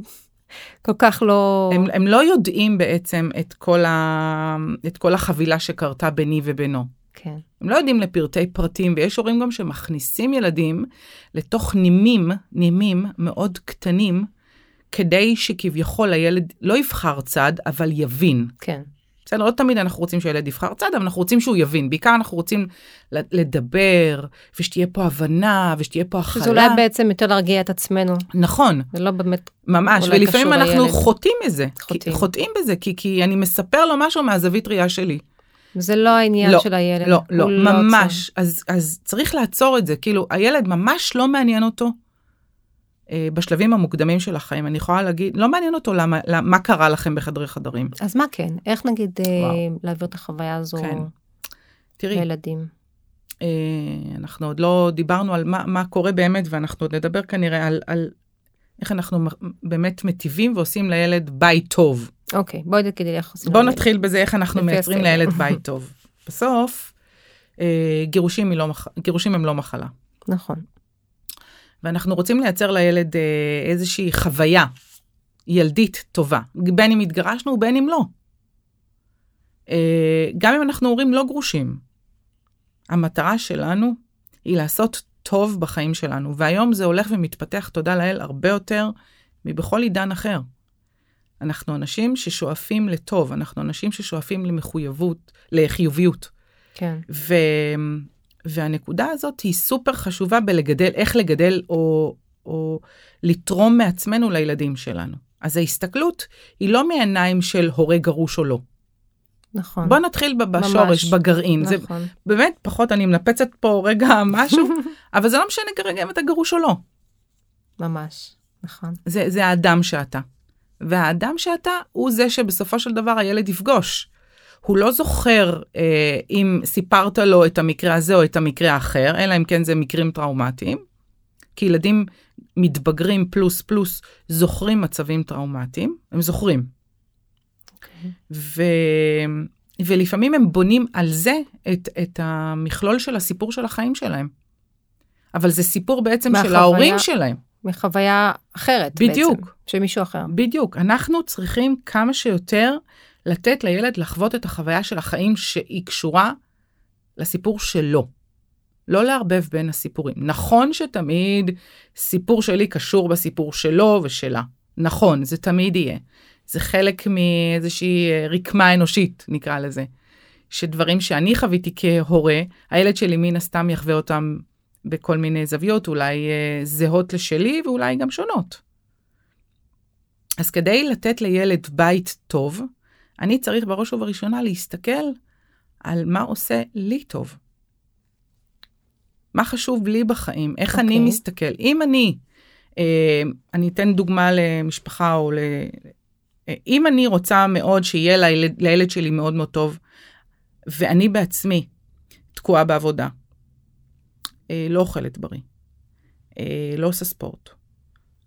[SPEAKER 1] כל כך לא...
[SPEAKER 2] הם, הם לא יודעים בעצם את כל, ה, את כל החבילה שקרתה ביני ובינו.
[SPEAKER 1] כן.
[SPEAKER 2] הם לא יודעים לפרטי פרטים, ויש הורים גם שמכניסים ילדים לתוך נימים, נימים מאוד קטנים, כדי שכביכול הילד לא יבחר צד, אבל יבין.
[SPEAKER 1] כן.
[SPEAKER 2] בסדר, לא תמיד אנחנו רוצים שהילד יבחר צד, אבל אנחנו רוצים שהוא יבין. בעיקר אנחנו רוצים לדבר, ושתהיה פה הבנה, ושתהיה פה הכלה.
[SPEAKER 1] שזה אולי בעצם יותר להרגיע את עצמנו.
[SPEAKER 2] נכון,
[SPEAKER 1] זה לא באמת...
[SPEAKER 2] ממש, ולפעמים אנחנו
[SPEAKER 1] לילד.
[SPEAKER 2] חוטאים מזה.
[SPEAKER 1] חוטאים.
[SPEAKER 2] חוטאים בזה, כי, כי אני מספר לו משהו מהזווית ראייה שלי.
[SPEAKER 1] זה לא העניין
[SPEAKER 2] לא,
[SPEAKER 1] של הילד.
[SPEAKER 2] לא, לא,
[SPEAKER 1] הוא
[SPEAKER 2] ממש. אז, אז צריך לעצור את זה. כאילו, הילד ממש לא מעניין אותו אה, בשלבים המוקדמים של החיים. אני יכולה להגיד, לא מעניין אותו למה, למה, מה קרה לכם בחדרי חדרים.
[SPEAKER 1] אז מה כן? איך נגיד אה. להעביר את החוויה הזו
[SPEAKER 2] כן. תראי,
[SPEAKER 1] לילדים?
[SPEAKER 2] אה, אנחנו עוד לא דיברנו על מה, מה קורה באמת, ואנחנו עוד נדבר כנראה על, על איך אנחנו באמת מטיבים ועושים לילד בית טוב.
[SPEAKER 1] אוקיי, בואי תגידי לי איך עושים.
[SPEAKER 2] בוא נתחיל בזה איך אנחנו מייצרים. לילד בית טוב. בסוף, אה, גירושים, לא מח... גירושים הם לא מחלה.
[SPEAKER 1] נכון.
[SPEAKER 2] ואנחנו רוצים לייצר לילד אה, איזושהי חוויה ילדית טובה, בין אם התגרשנו ובין אם לא. אה, גם אם אנחנו הורים לא גרושים, המטרה שלנו היא לעשות טוב בחיים שלנו, והיום זה הולך ומתפתח, תודה לאל, הרבה יותר מבכל עידן אחר. אנחנו אנשים ששואפים לטוב, אנחנו אנשים ששואפים למחויבות, לחיוביות.
[SPEAKER 1] כן.
[SPEAKER 2] ו... והנקודה הזאת היא סופר חשובה בלגדל, איך לגדל או, או לתרום מעצמנו לילדים שלנו. אז ההסתכלות היא לא מעיניים של הורה גרוש או לא.
[SPEAKER 1] נכון.
[SPEAKER 2] בוא נתחיל בשורש,
[SPEAKER 1] ממש.
[SPEAKER 2] בגרעין. זה
[SPEAKER 1] נכון.
[SPEAKER 2] באמת פחות, אני מנפצת פה רגע משהו, אבל זה לא משנה כרגע אם אתה גרוש או לא.
[SPEAKER 1] ממש. נכון.
[SPEAKER 2] זה, זה האדם שאתה. והאדם שאתה הוא זה שבסופו של דבר הילד יפגוש. הוא לא זוכר אה, אם סיפרת לו את המקרה הזה או את המקרה האחר, אלא אם כן זה מקרים טראומטיים. כי ילדים מתבגרים פלוס פלוס זוכרים מצבים טראומטיים, הם זוכרים.
[SPEAKER 1] אוקיי.
[SPEAKER 2] ו... ולפעמים הם בונים על זה את, את המכלול של הסיפור של החיים שלהם. אבל זה סיפור בעצם של
[SPEAKER 1] מהחוויה-
[SPEAKER 2] ההורים שלהם.
[SPEAKER 1] מחוויה אחרת
[SPEAKER 2] בדיוק.
[SPEAKER 1] בעצם. של מישהו אחר.
[SPEAKER 2] בדיוק. אנחנו צריכים כמה שיותר לתת לילד לחוות את החוויה של החיים שהיא קשורה לסיפור שלו. לא לערבב בין הסיפורים. נכון שתמיד סיפור שלי קשור בסיפור שלו ושלה. נכון, זה תמיד יהיה. זה חלק מאיזושהי אה, רקמה אנושית, נקרא לזה. שדברים שאני חוויתי כהורה, הילד שלי מן הסתם יחווה אותם בכל מיני זוויות, אולי אה, זהות לשלי ואולי גם שונות. אז כדי לתת לילד בית טוב, אני צריך בראש ובראשונה להסתכל על מה עושה לי טוב. מה חשוב לי בחיים, איך okay. אני
[SPEAKER 1] אוקיי.
[SPEAKER 2] מסתכל. אם אני, אה, אני אתן דוגמה למשפחה או ל... אה, אם אני רוצה מאוד שיהיה לילד, לילד שלי מאוד מאוד טוב, ואני בעצמי תקועה בעבודה, אה, לא אוכלת בריא, אה, לא עושה ספורט,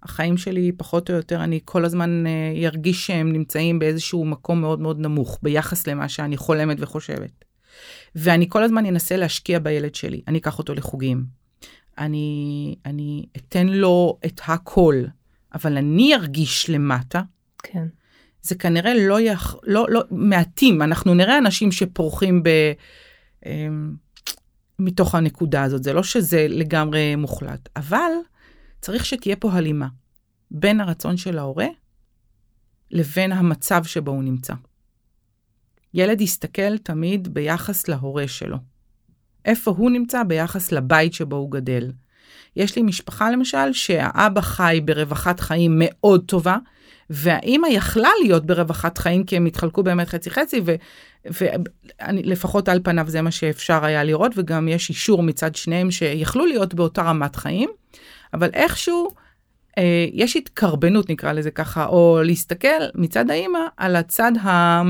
[SPEAKER 2] החיים שלי פחות או יותר, אני כל הזמן אה, ירגיש שהם נמצאים באיזשהו מקום מאוד מאוד נמוך ביחס למה שאני חולמת וחושבת. ואני כל הזמן אנסה להשקיע בילד שלי. אני אקח אותו לחוגים. אני, אני אתן לו את הכל, אבל אני ארגיש למטה.
[SPEAKER 1] כן.
[SPEAKER 2] זה כנראה לא יח... לא, לא, מעטים. אנחנו נראה אנשים שפורחים ב... אמ, מתוך הנקודה הזאת. זה לא שזה לגמרי מוחלט, אבל צריך שתהיה פה הלימה בין הרצון של ההורה לבין המצב שבו הוא נמצא. ילד יסתכל תמיד ביחס להורה שלו. איפה הוא נמצא ביחס לבית שבו הוא גדל. יש לי משפחה למשל שהאבא חי ברווחת חיים מאוד טובה, והאימא יכלה להיות ברווחת חיים כי הם התחלקו באמת חצי חצי, ולפחות על פניו זה מה שאפשר היה לראות, וגם יש אישור מצד שניהם שיכלו להיות באותה רמת חיים, אבל איכשהו אה, יש התקרבנות נקרא לזה ככה, או להסתכל מצד האימא על הצד ה...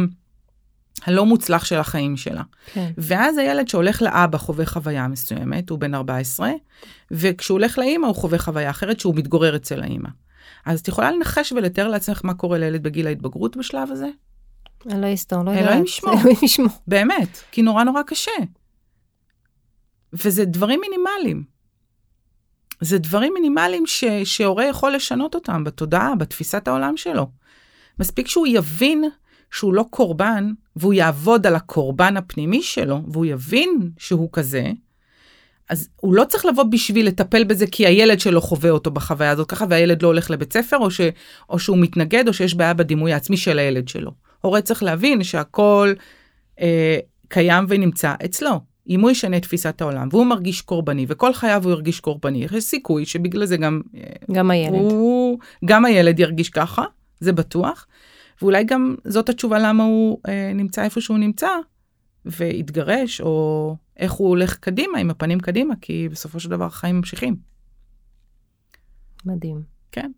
[SPEAKER 2] הלא מוצלח של החיים שלה.
[SPEAKER 1] כן.
[SPEAKER 2] ואז הילד שהולך לאבא חווה חוויה מסוימת, הוא בן 14, וכשהוא הולך לאימא הוא חווה חוויה אחרת שהוא מתגורר אצל האימא. אז את יכולה לנחש ולתאר לעצמך מה קורה לילד בגיל ההתבגרות בשלב הזה?
[SPEAKER 1] אלוהים יסתור, לא יודעת.
[SPEAKER 2] אלוהים ישמור.
[SPEAKER 1] אלוהים ישמור.
[SPEAKER 2] באמת, כי נורא נורא קשה. וזה דברים מינימליים. זה דברים מינימליים שהורה יכול לשנות אותם בתודעה, בתפיסת העולם שלו. מספיק שהוא יבין שהוא לא קורבן, והוא יעבוד על הקורבן הפנימי שלו, והוא יבין שהוא כזה, אז הוא לא צריך לבוא בשביל לטפל בזה כי הילד שלו חווה אותו בחוויה הזאת ככה, והילד לא הולך לבית ספר, או, ש, או שהוא מתנגד, או שיש בעיה בדימוי העצמי של הילד שלו. הורה צריך להבין שהכל אה, קיים ונמצא אצלו. אם הוא ישנה את תפיסת העולם, והוא מרגיש קורבני, וכל חייו הוא ירגיש קורבני, יש סיכוי שבגלל זה גם... אה,
[SPEAKER 1] גם הילד.
[SPEAKER 2] הוא, גם הילד ירגיש ככה, זה בטוח. ואולי גם זאת התשובה למה הוא אה, נמצא איפה שהוא נמצא, והתגרש, או איך הוא הולך קדימה, עם הפנים קדימה, כי בסופו של דבר החיים ממשיכים.
[SPEAKER 1] מדהים.
[SPEAKER 2] כן,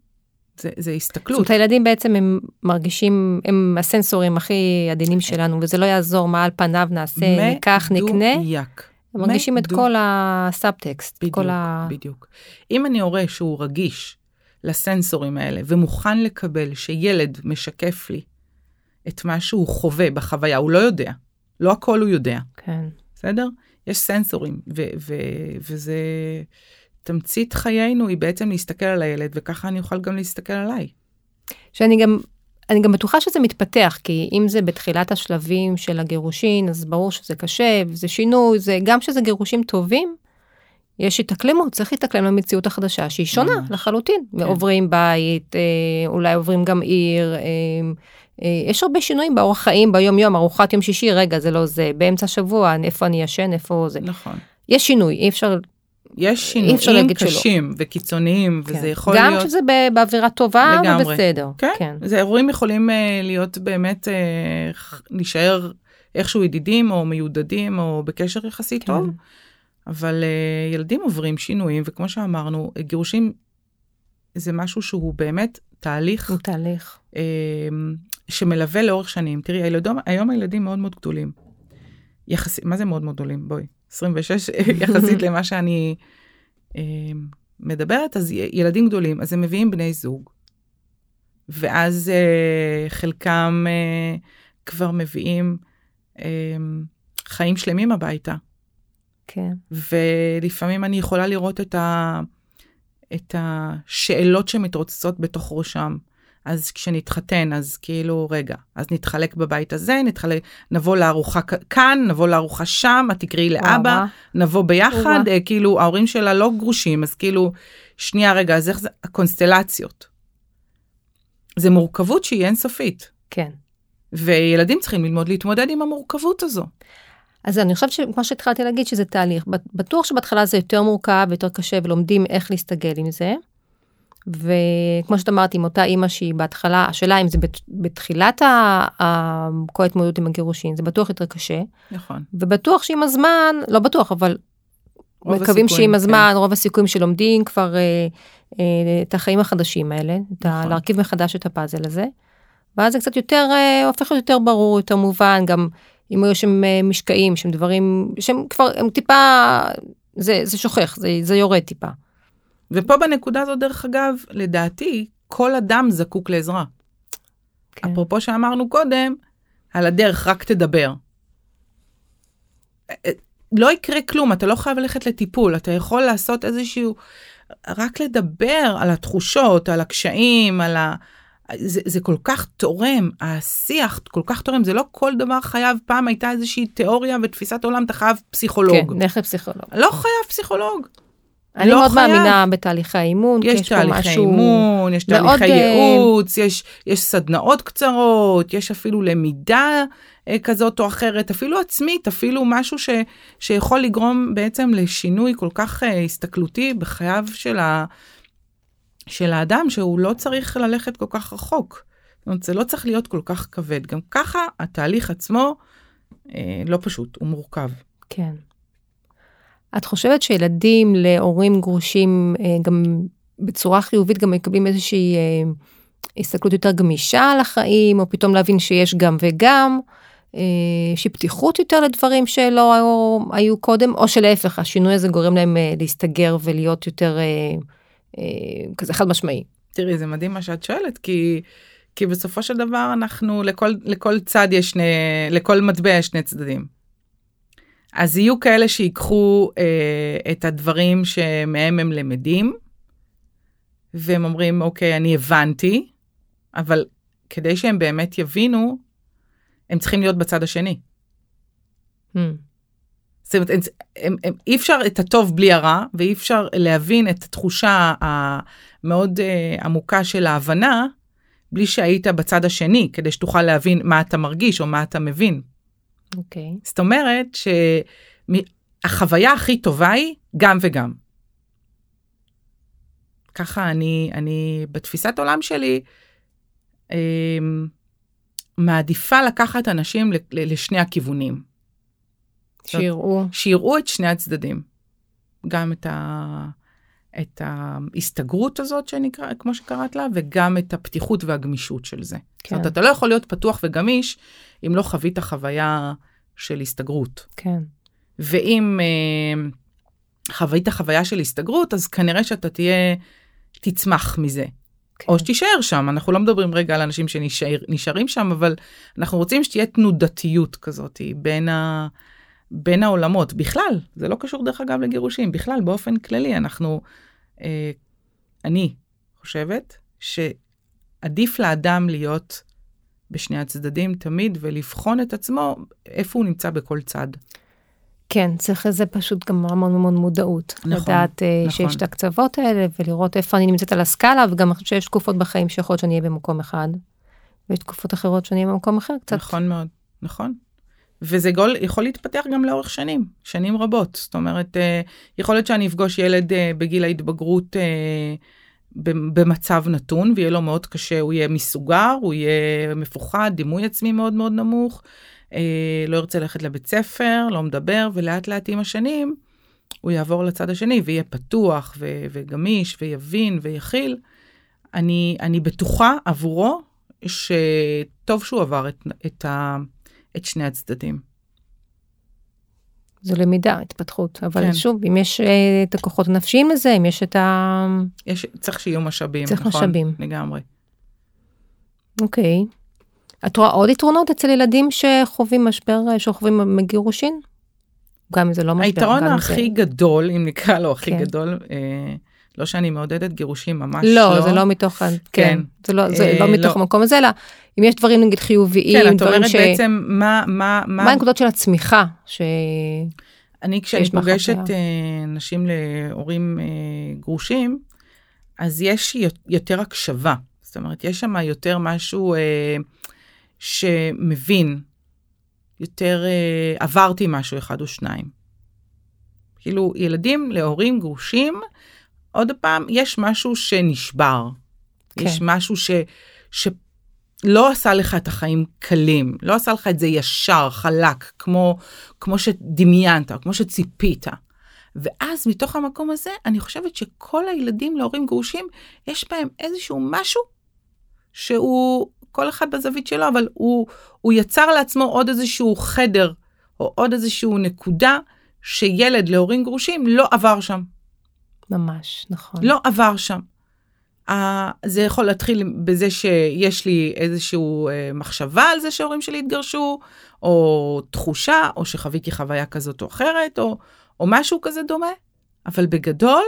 [SPEAKER 2] זה, זה
[SPEAKER 1] זאת
[SPEAKER 2] הסתכלות.
[SPEAKER 1] אומרת, הילדים בעצם הם מרגישים, הם הסנסורים הכי עדינים שלנו, וזה לא יעזור מה על פניו נעשה, ניקח, נקנה.
[SPEAKER 2] מדויק.
[SPEAKER 1] הם מרגישים את כל הסאבטקסט,
[SPEAKER 2] בדיוק,
[SPEAKER 1] כל ה...
[SPEAKER 2] בדיוק. אם אני הורה שהוא רגיש לסנסורים האלה ומוכן לקבל שילד משקף לי את מה שהוא חווה בחוויה, הוא לא יודע. לא הכל הוא יודע.
[SPEAKER 1] כן.
[SPEAKER 2] בסדר? יש סנסורים, ו- ו- וזה תמצית חיינו היא בעצם להסתכל על הילד, וככה אני אוכל גם להסתכל עליי.
[SPEAKER 1] שאני גם, אני גם בטוחה שזה מתפתח, כי אם זה בתחילת השלבים של הגירושין, אז ברור שזה קשה, וזה שינוי, זה גם שזה גירושים טובים, יש התאקלמות, צריך להתאקלם למציאות החדשה, שהיא שונה
[SPEAKER 2] ממש.
[SPEAKER 1] לחלוטין.
[SPEAKER 2] כן.
[SPEAKER 1] ועוברים בית, אה, אולי עוברים גם עיר, אה, אה, יש הרבה שינויים באורח חיים, ביום יום, ארוחת יום שישי, רגע, זה לא זה, באמצע השבוע, איפה אני ישן, איפה זה.
[SPEAKER 2] נכון.
[SPEAKER 1] יש שינוי, אי אפשר,
[SPEAKER 2] יש שינויים
[SPEAKER 1] להגיד שלא.
[SPEAKER 2] קשים וקיצוניים, וזה
[SPEAKER 1] כן.
[SPEAKER 2] יכול
[SPEAKER 1] גם
[SPEAKER 2] להיות...
[SPEAKER 1] כשזה ב- באווירה טובה,
[SPEAKER 2] לגמרי.
[SPEAKER 1] ובסדר.
[SPEAKER 2] כן,
[SPEAKER 1] כן.
[SPEAKER 2] זה אירועים יכולים אה, להיות באמת, אה, להישאר איכשהו ידידים או מיודדים או בקשר יחסית
[SPEAKER 1] כן.
[SPEAKER 2] טוב, אבל אה, ילדים עוברים שינויים, וכמו שאמרנו, גירושים זה משהו שהוא באמת תהליך
[SPEAKER 1] הוא תהליך.
[SPEAKER 2] אה, שמלווה לאורך שנים. תראי, הילדים, היום הילדים מאוד מאוד גדולים. יחסית, מה זה מאוד מאוד גדולים? בואי, 26 יחסית למה שאני אה, מדברת, אז ילדים גדולים, אז הם מביאים בני זוג. ואז אה, חלקם אה, כבר מביאים אה, חיים שלמים הביתה.
[SPEAKER 1] כן.
[SPEAKER 2] ולפעמים אני יכולה לראות את, ה, את השאלות שמתרוצצות בתוך ראשם. אז כשנתחתן, אז כאילו, רגע, אז נתחלק בבית הזה, נתחלק, נבוא לארוחה כאן, נבוא לארוחה שם, את תקראי לאבא. נבוא ביחד. אה, כאילו, ההורים שלה לא גרושים, אז כאילו, שנייה, רגע, אז איך זה, הקונסטלציות. זה מורכבות שהיא אינסופית,
[SPEAKER 1] כן.
[SPEAKER 2] וילדים צריכים ללמוד להתמודד עם המורכבות הזו.
[SPEAKER 1] אז אני חושבת שכמו שהתחלתי להגיד שזה תהליך, בטוח שבהתחלה זה יותר מורכב ויותר קשה ולומדים איך להסתגל עם זה. וכמו שאת אמרת עם אותה אימא שהיא בהתחלה, השאלה אם זה בת, בתחילת ה- ה- כל ההתמודדות עם הגירושין, זה בטוח יותר קשה.
[SPEAKER 2] נכון.
[SPEAKER 1] ובטוח שעם הזמן, לא בטוח, אבל מקווים שעם
[SPEAKER 2] כן.
[SPEAKER 1] הזמן, רוב הסיכויים שלומדים כבר אה, אה, את החיים החדשים האלה, את ה-
[SPEAKER 2] נכון.
[SPEAKER 1] להרכיב מחדש את הפאזל הזה. ואז זה קצת יותר, אה, הופך להיות יותר ברור, יותר מובן, גם אם היו שם אה, משקעים, שהם דברים, שהם כבר, הם טיפה, זה, זה שוכח, זה, זה יורד טיפה.
[SPEAKER 2] ופה בנקודה הזאת, דרך אגב, לדעתי, כל אדם זקוק לעזרה.
[SPEAKER 1] כן.
[SPEAKER 2] אפרופו שאמרנו קודם, על הדרך רק תדבר. אה, לא יקרה כלום, אתה לא חייב ללכת לטיפול, אתה יכול לעשות איזשהו, רק לדבר על התחושות, על הקשיים, על ה... זה, זה כל כך תורם, השיח כל כך תורם, זה לא כל דבר חייב, פעם הייתה איזושהי תיאוריה ותפיסת עולם, אתה חייב פסיכולוג.
[SPEAKER 1] כן, נלך לפסיכולוג.
[SPEAKER 2] לא חייב פסיכולוג.
[SPEAKER 1] אני
[SPEAKER 2] לא
[SPEAKER 1] מאוד
[SPEAKER 2] חייב.
[SPEAKER 1] מאמינה בתהליכי האימון,
[SPEAKER 2] יש
[SPEAKER 1] יש
[SPEAKER 2] תהליכי. אימון, יש תהליכי
[SPEAKER 1] אה,
[SPEAKER 2] ייעוץ, יש, יש סדנאות קצרות, יש אפילו למידה אה, כזאת או אחרת, אפילו עצמית, אפילו משהו ש, שיכול לגרום בעצם לשינוי כל כך אה, הסתכלותי בחייו של, ה, של האדם, שהוא לא צריך ללכת כל כך רחוק. זאת אומרת, זה לא צריך להיות כל כך כבד. גם ככה התהליך עצמו אה, לא פשוט, הוא מורכב.
[SPEAKER 1] כן. את חושבת שילדים להורים גרושים אה, גם בצורה חיובית גם מקבלים איזושהי אה, הסתכלות יותר גמישה על החיים, או פתאום להבין שיש גם וגם, אה, איזושהי פתיחות יותר לדברים שלא היו, היו קודם, או שלהפך, השינוי הזה גורם להם אה, להסתגר ולהיות יותר אה, אה, כזה חד משמעי.
[SPEAKER 2] תראי, זה מדהים מה שאת שואלת, כי, כי בסופו של דבר אנחנו, לכל, לכל צד יש שני, לכל מטבע יש שני צדדים. אז יהיו כאלה שיקחו אה, את הדברים שמהם הם למדים, והם אומרים, אוקיי, אני הבנתי, אבל כדי שהם באמת יבינו, הם צריכים להיות בצד השני.
[SPEAKER 1] Hmm.
[SPEAKER 2] זאת אומרת, הם, הם, הם, אי אפשר את הטוב בלי הרע, ואי אפשר להבין את התחושה המאוד uh, עמוקה של ההבנה, בלי שהיית בצד השני, כדי שתוכל להבין מה אתה מרגיש או מה אתה מבין.
[SPEAKER 1] אוקיי.
[SPEAKER 2] זאת אומרת שהחוויה הכי טובה היא גם וגם. ככה אני, אני בתפיסת עולם שלי, אה, מעדיפה לקחת אנשים ל- ל- לשני הכיוונים.
[SPEAKER 1] שיראו.
[SPEAKER 2] שיראו את שני הצדדים. גם את, ה... את ההסתגרות הזאת, שנקרא, כמו שקראת לה, וגם את הפתיחות והגמישות של זה. כן. זאת אומרת, אתה לא יכול להיות פתוח וגמיש אם לא חווית חוויה של הסתגרות.
[SPEAKER 1] כן.
[SPEAKER 2] ואם אה, חווית חוויה של הסתגרות, אז כנראה שאתה תהיה תצמח מזה.
[SPEAKER 1] כן.
[SPEAKER 2] או שתישאר שם, אנחנו לא מדברים רגע על אנשים שנשארים שם, אבל אנחנו רוצים שתהיה תנודתיות כזאת בין, ה, בין העולמות. בכלל, זה לא קשור דרך אגב לגירושים, בכלל, באופן כללי, אנחנו, אה, אני חושבת שעדיף לאדם להיות בשני הצדדים תמיד ולבחון את עצמו איפה הוא נמצא בכל צד.
[SPEAKER 1] כן, צריך לזה פשוט גם המון המון מודעות.
[SPEAKER 2] נכון,
[SPEAKER 1] לדעת אה,
[SPEAKER 2] נכון.
[SPEAKER 1] שיש את הקצוות האלה ולראות איפה אני נמצאת על הסקאלה, וגם אני חושבת שיש תקופות בחיים שיכול להיות שאני אהיה במקום אחד, ויש תקופות אחרות שאני אהיה במקום אחר קצת.
[SPEAKER 2] נכון מאוד, נכון. וזה גול, יכול להתפתח גם לאורך שנים, שנים רבות. זאת אומרת, אה, יכול להיות שאני אפגוש ילד אה, בגיל ההתבגרות במצב נתון, ויהיה לו מאוד קשה, הוא יהיה מסוגר, הוא יהיה מפוחד, דימוי עצמי מאוד מאוד נמוך, לא ירצה ללכת לבית ספר, לא מדבר, ולאט לאט עם השנים, הוא יעבור לצד השני ויהיה פתוח ו- וגמיש ויבין ויכיל. אני, אני בטוחה עבורו שטוב שהוא עבר את, את, ה, את שני הצדדים.
[SPEAKER 1] זו למידה, התפתחות, אבל
[SPEAKER 2] כן.
[SPEAKER 1] שוב, אם יש אה, את הכוחות הנפשיים לזה, אם יש את ה...
[SPEAKER 2] יש, צריך שיהיו משאבים,
[SPEAKER 1] צריך
[SPEAKER 2] נכון?
[SPEAKER 1] משאבים.
[SPEAKER 2] לגמרי.
[SPEAKER 1] אוקיי. את רואה עוד יתרונות אצל ילדים שחווים משבר, אה, שחווים גירושין? גם אם זה לא משבר.
[SPEAKER 2] היתרון
[SPEAKER 1] גם אם
[SPEAKER 2] הכי
[SPEAKER 1] זה...
[SPEAKER 2] גדול, אם נקרא לו הכי
[SPEAKER 1] כן.
[SPEAKER 2] גדול, אה, לא שאני מעודדת גירושים, ממש
[SPEAKER 1] לא,
[SPEAKER 2] לא.
[SPEAKER 1] זה לא מתוך,
[SPEAKER 2] כן.
[SPEAKER 1] כן, זה לא, זה
[SPEAKER 2] אה,
[SPEAKER 1] לא מתוך
[SPEAKER 2] לא.
[SPEAKER 1] המקום הזה, אלא אם יש דברים נגיד חיוביים,
[SPEAKER 2] כן, את
[SPEAKER 1] דברים
[SPEAKER 2] אומרת
[SPEAKER 1] ש...
[SPEAKER 2] בעצם מה, מה, מה,
[SPEAKER 1] מה הנקודות של הצמיחה? ש...
[SPEAKER 2] אני כשאני פוגשת. אה, נשים להורים אה, גרושים, אז יש יותר הקשבה. זאת אומרת, יש שם יותר משהו אה, שמבין, יותר אה, עברתי משהו אחד או שניים. כאילו, ילדים להורים גרושים, עוד פעם, יש משהו שנשבר.
[SPEAKER 1] כן.
[SPEAKER 2] יש משהו ש, שלא עשה לך את החיים קלים, לא עשה לך את זה ישר, חלק, כמו, כמו שדמיינת, כמו שציפית. ואז מתוך המקום הזה, אני חושבת שכל הילדים להורים גרושים, יש בהם איזשהו משהו שהוא, כל אחד בזווית שלו, אבל הוא, הוא יצר לעצמו עוד איזשהו חדר, או עוד איזשהו נקודה, שילד להורים גרושים לא עבר שם.
[SPEAKER 1] ממש, נכון.
[SPEAKER 2] לא עבר שם. Uh, זה יכול להתחיל בזה שיש לי איזושהי uh, מחשבה על זה שההורים שלי התגרשו, או תחושה, או שחוויתי חוויה כזאת או אחרת, או, או משהו כזה דומה. אבל בגדול,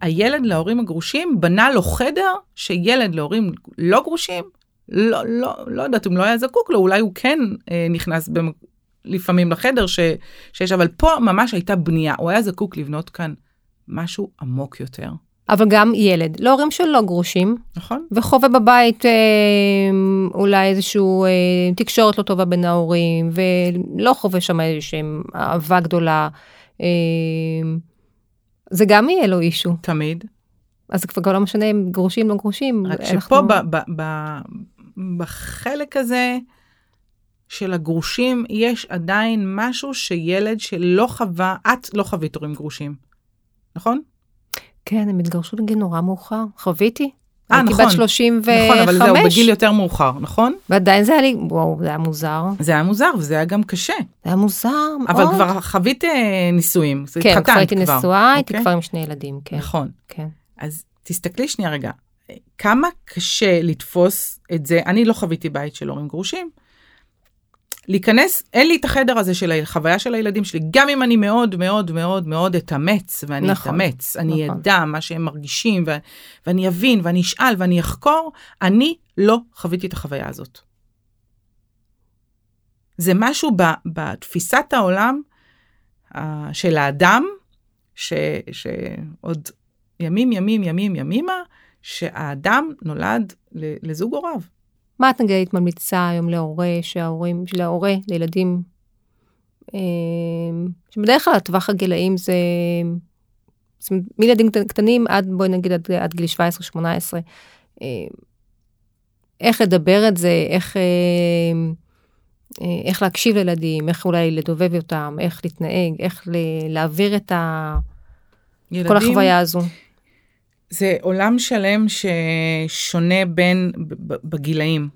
[SPEAKER 2] הילד להורים הגרושים בנה לו חדר שילד להורים לא גרושים, לא, לא, לא יודעת אם לא היה זקוק לו, אולי הוא כן uh, נכנס במ... לפעמים לחדר ש, שיש, אבל פה ממש הייתה בנייה, הוא היה זקוק לבנות כאן משהו עמוק יותר.
[SPEAKER 1] אבל גם ילד, להורים שלא גרושים,
[SPEAKER 2] נכון?
[SPEAKER 1] וחווה בבית אה, אולי איזושהי אה, תקשורת לא טובה בין ההורים, ולא חווה שם איזושהי אהבה גדולה. אה, זה גם יהיה לו אישו.
[SPEAKER 2] תמיד.
[SPEAKER 1] אז כבר לא משנה אם גרושים לא גרושים.
[SPEAKER 2] רק
[SPEAKER 1] אנחנו-
[SPEAKER 2] שפה ב, ב, ב, בחלק הזה של הגרושים, יש עדיין משהו שילד שלא חווה, את לא חווית הורים גרושים, נכון?
[SPEAKER 1] כן, הם התגרשו בגיל נורא מאוחר, חוויתי.
[SPEAKER 2] אה,
[SPEAKER 1] הייתי
[SPEAKER 2] נכון.
[SPEAKER 1] בת 35,
[SPEAKER 2] נכון, אבל זהו, בגיל יותר מאוחר, נכון?
[SPEAKER 1] ועדיין זה היה לי, וואו, זה היה מוזר.
[SPEAKER 2] זה היה מוזר וזה היה גם קשה,
[SPEAKER 1] זה היה מוזר מאוד.
[SPEAKER 2] אבל כבר חווית אה, נישואים,
[SPEAKER 1] כן, כבר הייתי. נשואה, הייתי
[SPEAKER 2] אוקיי?
[SPEAKER 1] כבר עם שני ילדים, כן.
[SPEAKER 2] נכון.
[SPEAKER 1] כן.
[SPEAKER 2] אז תסתכלי שנייה רגע, כמה קשה לתפוס את זה, אני לא חוויתי בית של הורים גרושים, להיכנס, אין לי את החדר הזה של החוויה של הילדים שלי, גם אם אני מאוד מאוד מאוד מאוד אתאמץ, ואני
[SPEAKER 1] נכון,
[SPEAKER 2] אתאמץ, אני
[SPEAKER 1] נכון.
[SPEAKER 2] אדע מה שהם מרגישים, ו- ואני אבין, ואני אשאל, ואני אחקור, אני לא חוויתי את החוויה הזאת. זה משהו ב, בתפיסת העולם uh, של האדם, ש, שעוד ימים, ימים, ימים, ימימה, שהאדם נולד לזוג הוריו.
[SPEAKER 1] מה את נגיד ממליצה היום להורה, שההורים, להורה, לילדים, אה, שבדרך כלל הטווח הגילאים זה, אומרת, מילדים קט- קטנים עד, בואי נגיד עד, עד גיל 17-18, אה, איך לדבר את זה, איך, אה, איך להקשיב לילדים, איך אולי לדובב אותם, איך להתנהג, איך להעביר את ה...
[SPEAKER 2] ילדים,
[SPEAKER 1] כל החוויה הזו.
[SPEAKER 2] זה עולם שלם ששונה בין, בגילאים.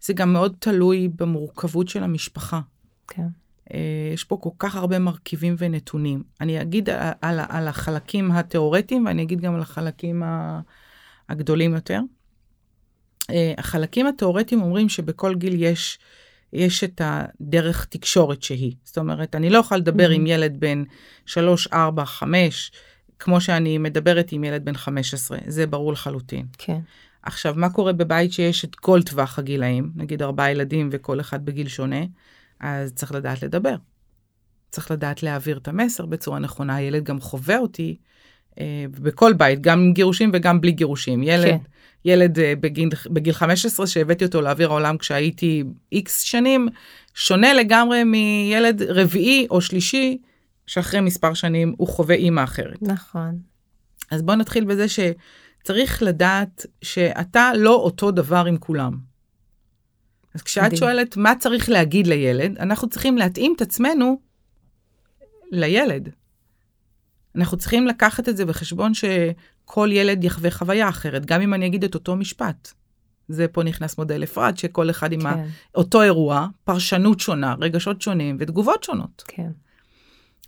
[SPEAKER 2] זה גם מאוד תלוי במורכבות של המשפחה.
[SPEAKER 1] כן.
[SPEAKER 2] אה, יש פה כל כך הרבה מרכיבים ונתונים. אני אגיד על, על, על החלקים התיאורטיים ואני אגיד גם על החלקים הגדולים יותר. אה, החלקים התיאורטיים אומרים שבכל גיל יש, יש את הדרך תקשורת שהיא. זאת אומרת, אני לא יכולה לדבר mm-hmm. עם ילד בן 3, 4, 5, כמו שאני מדברת עם ילד בן 15, זה ברור לחלוטין.
[SPEAKER 1] כן.
[SPEAKER 2] עכשיו, מה קורה בבית שיש את כל טווח הגילאים, נגיד ארבעה ילדים וכל אחד בגיל שונה, אז צריך לדעת לדבר. צריך לדעת להעביר את המסר בצורה נכונה, הילד גם חווה אותי אה, בכל בית, גם עם גירושים וגם בלי גירושים. ילד, כן. ילד אה, בגיל, בגיל 15 שהבאתי אותו לאוויר העולם כשהייתי איקס שנים, שונה לגמרי מילד רביעי או שלישי, שאחרי מספר שנים הוא חווה אימא אחרת.
[SPEAKER 1] נכון.
[SPEAKER 2] אז בואו נתחיל בזה שצריך לדעת שאתה לא אותו דבר עם כולם. אז כשאת מדהים. שואלת מה צריך להגיד לילד, אנחנו צריכים להתאים את עצמנו לילד. אנחנו צריכים לקחת את זה בחשבון שכל ילד יחווה חוויה אחרת, גם אם אני אגיד את אותו משפט. זה פה נכנס מודל אפרת, שכל אחד עם כן. אותו אירוע, פרשנות שונה, רגשות שונים ותגובות שונות.
[SPEAKER 1] כן.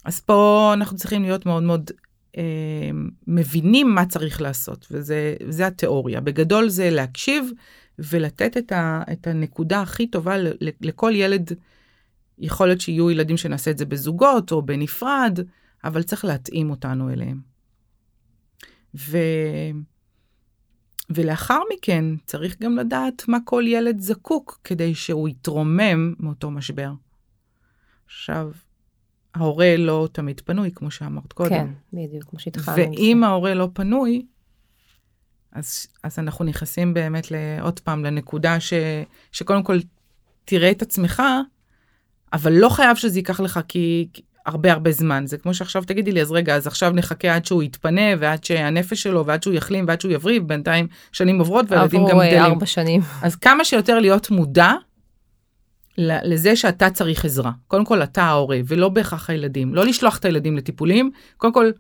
[SPEAKER 2] אז פה אנחנו צריכים להיות מאוד מאוד אה, מבינים מה צריך לעשות, וזה התיאוריה. בגדול זה להקשיב ולתת את, ה, את הנקודה הכי טובה לכל ילד. יכול להיות שיהיו ילדים שנעשה את זה בזוגות או בנפרד, אבל צריך להתאים אותנו אליהם. ו... ולאחר מכן צריך גם לדעת מה כל ילד זקוק כדי שהוא יתרומם מאותו משבר. עכשיו, ההורה לא תמיד פנוי, כמו שאמרת קודם.
[SPEAKER 1] כן, בדיוק, כמו שהתחלנו.
[SPEAKER 2] ואם ההורה לא פנוי, אז, אז אנחנו נכנסים באמת עוד פעם לנקודה ש, שקודם כל תראה את עצמך, אבל לא חייב שזה ייקח לך כי הרבה הרבה זמן. זה כמו שעכשיו תגידי לי, אז רגע, אז עכשיו נחכה עד שהוא יתפנה ועד שהנפש שלו ועד שהוא יחלים ועד שהוא יבריא, בינתיים שנים עוברות והילדים גם
[SPEAKER 1] גדלים. עברו ארבע שנים.
[SPEAKER 2] אז כמה שיותר להיות מודע לזה שאתה צריך עזרה. קודם כל אתה ההורה ולא בהכרח הילדים. לא לשלוח את הילדים לטיפולים, קודם כל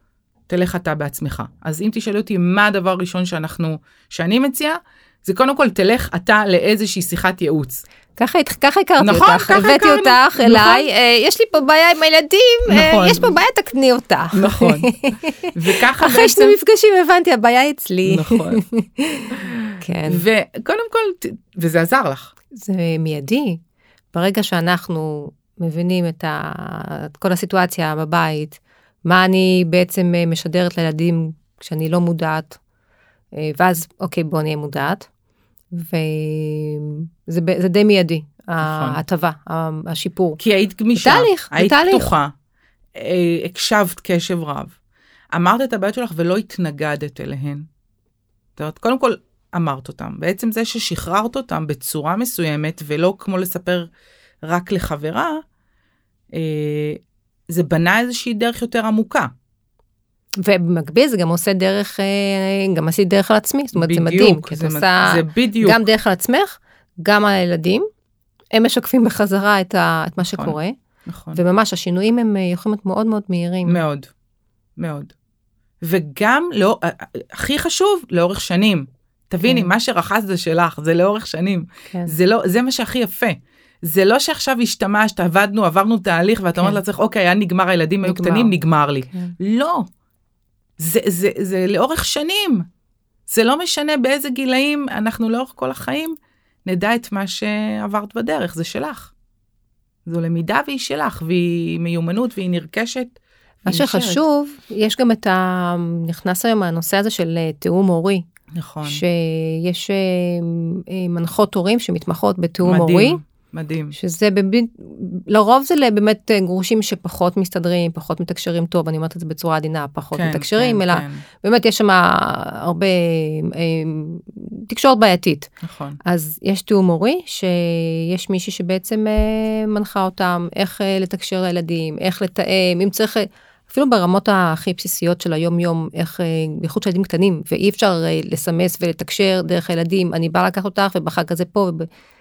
[SPEAKER 2] תלך אתה בעצמך. אז אם תשאלי אותי מה הדבר הראשון שאנחנו, שאני מציעה, זה קודם כל תלך אתה לאיזושהי שיחת ייעוץ.
[SPEAKER 1] ככה, ככה הכרתי נכון, אותך, ככה הבאתי הכרנו, אותך נכון. אליי, אה, יש לי פה בעיה עם הילדים, אה, נכון. יש פה בעיה, תקני אותה.
[SPEAKER 2] נכון. וככה
[SPEAKER 1] אחרי בעצם... שני מפגשים הבנתי, הבעיה אצלי.
[SPEAKER 2] נכון.
[SPEAKER 1] כן.
[SPEAKER 2] וקודם כל, וזה עזר לך.
[SPEAKER 1] זה מיידי. ברגע שאנחנו מבינים את, ה... את כל הסיטואציה בבית, מה אני בעצם אה, משדרת לילדים כשאני לא מודעת, אה, ואז אוקיי בוא נהיה מודעת. וזה די מיידי, נכון. ההטבה, השיפור.
[SPEAKER 2] כי היית גמישה, בתהליך, היית בתהליך. פתוחה, אה, הקשבת קשב רב, אמרת את הבעיות שלך ולא התנגדת אליהן. זאת אומרת, קודם כל אמרת אותם, בעצם זה ששחררת אותם בצורה מסוימת ולא כמו לספר רק לחברה, זה בנה איזושהי דרך יותר עמוקה.
[SPEAKER 1] ובמקביל זה גם עושה דרך, אה, גם עשית דרך על עצמי, זאת אומרת בדיוק, זה מדהים, כי את עושה
[SPEAKER 2] זה בדיוק.
[SPEAKER 1] גם דרך על עצמך, גם על הילדים, הם משקפים בחזרה את, ה, את מה נכון, שקורה, נכון. וממש השינויים הם אה, יכולים להיות מאוד מאוד מהירים.
[SPEAKER 2] מאוד, מאוד. וגם, לא, הכי חשוב, לאורך שנים. תביני, כן. מה שרכז זה שלך, זה לאורך שנים. כן. זה, לא, זה מה שהכי יפה. זה לא שעכשיו השתמשת, עבדנו, עברנו תהליך, ואתה כן. אומרת לעצמך, אוקיי, היה נגמר, הילדים היו קטנים, נגמר לי. לא. זה, זה, זה, זה לאורך שנים. זה לא משנה באיזה גילאים, אנחנו לאורך כל החיים נדע את מה שעברת בדרך, זה שלך. זו למידה והיא שלך, והיא מיומנות והיא נרכשת.
[SPEAKER 1] מה שחשוב, יש גם את ה... נכנס היום הנושא הזה של אה, תיאום הורי.
[SPEAKER 2] נכון.
[SPEAKER 1] שיש אה, אה, מנחות הורים שמתמחות בתיאום. הורי.
[SPEAKER 2] מדהים.
[SPEAKER 1] שזה באמת, לרוב זה באמת אה, גרושים שפחות מסתדרים, פחות מתקשרים טוב, אני אומרת את זה בצורה עדינה, פחות כן, מתקשרים, כן, אלא כן. באמת יש שם הרבה תקשורת בעייתית.
[SPEAKER 2] נכון.
[SPEAKER 1] אז יש תיאום מורי, שיש מישהי שבעצם מנחה אותם איך לתקשר לילדים, איך לתאם, אם צריך... אפילו ברמות הכי בסיסיות של היום יום, איך, אה, בייחוד של ילדים קטנים, ואי אפשר אה, לסמס ולתקשר דרך הילדים, אני באה לקחת אותך ובחג הזה פה,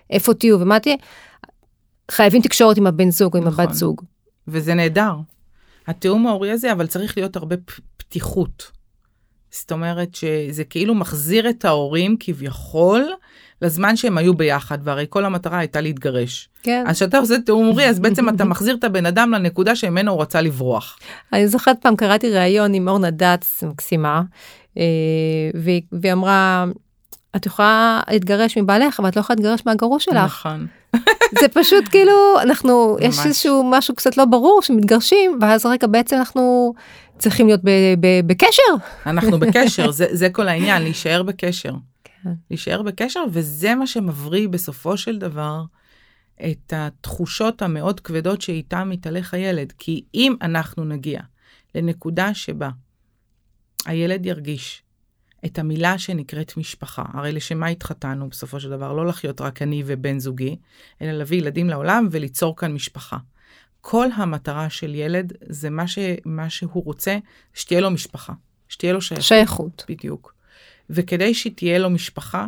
[SPEAKER 1] איפה תהיו ומה תהיה, חייבים תקשורת עם הבן זוג או עם נכון. הבת זוג.
[SPEAKER 2] וזה נהדר. התיאום ההורי הזה, אבל צריך להיות הרבה פתיחות. זאת אומרת שזה כאילו מחזיר את ההורים כביכול לזמן שהם היו ביחד, והרי כל המטרה הייתה להתגרש.
[SPEAKER 1] כן.
[SPEAKER 2] אז כשאתה עושה תיאום הורי, אז בעצם אתה מחזיר את הבן אדם לנקודה שממנו הוא רצה לברוח.
[SPEAKER 1] אני זוכרת פעם קראתי ראיון עם אורנה דץ מקסימה, אה, והיא, אמרה, את יכולה להתגרש מבעלך, אבל את לא יכולה להתגרש מהגרוש שלך.
[SPEAKER 2] נכון.
[SPEAKER 1] זה פשוט כאילו, אנחנו, יש
[SPEAKER 2] ממש.
[SPEAKER 1] איזשהו משהו קצת לא ברור שמתגרשים, ואז רגע בעצם אנחנו צריכים להיות ב, ב, בקשר.
[SPEAKER 2] אנחנו בקשר, זה, זה כל העניין, להישאר בקשר.
[SPEAKER 1] כן.
[SPEAKER 2] להישאר בקשר, וזה מה שמבריא בסופו של דבר את התחושות המאוד כבדות שאיתם מתהלך הילד. כי אם אנחנו נגיע לנקודה שבה הילד ירגיש את המילה שנקראת משפחה, הרי לשם מה התחתנו בסופו של דבר? לא לחיות רק אני ובן זוגי, אלא להביא ילדים לעולם וליצור כאן משפחה. כל המטרה של ילד זה מה, ש, מה שהוא רוצה, שתהיה לו משפחה, שתהיה לו שייכות.
[SPEAKER 1] שייכות.
[SPEAKER 2] בדיוק. וכדי שתהיה לו משפחה,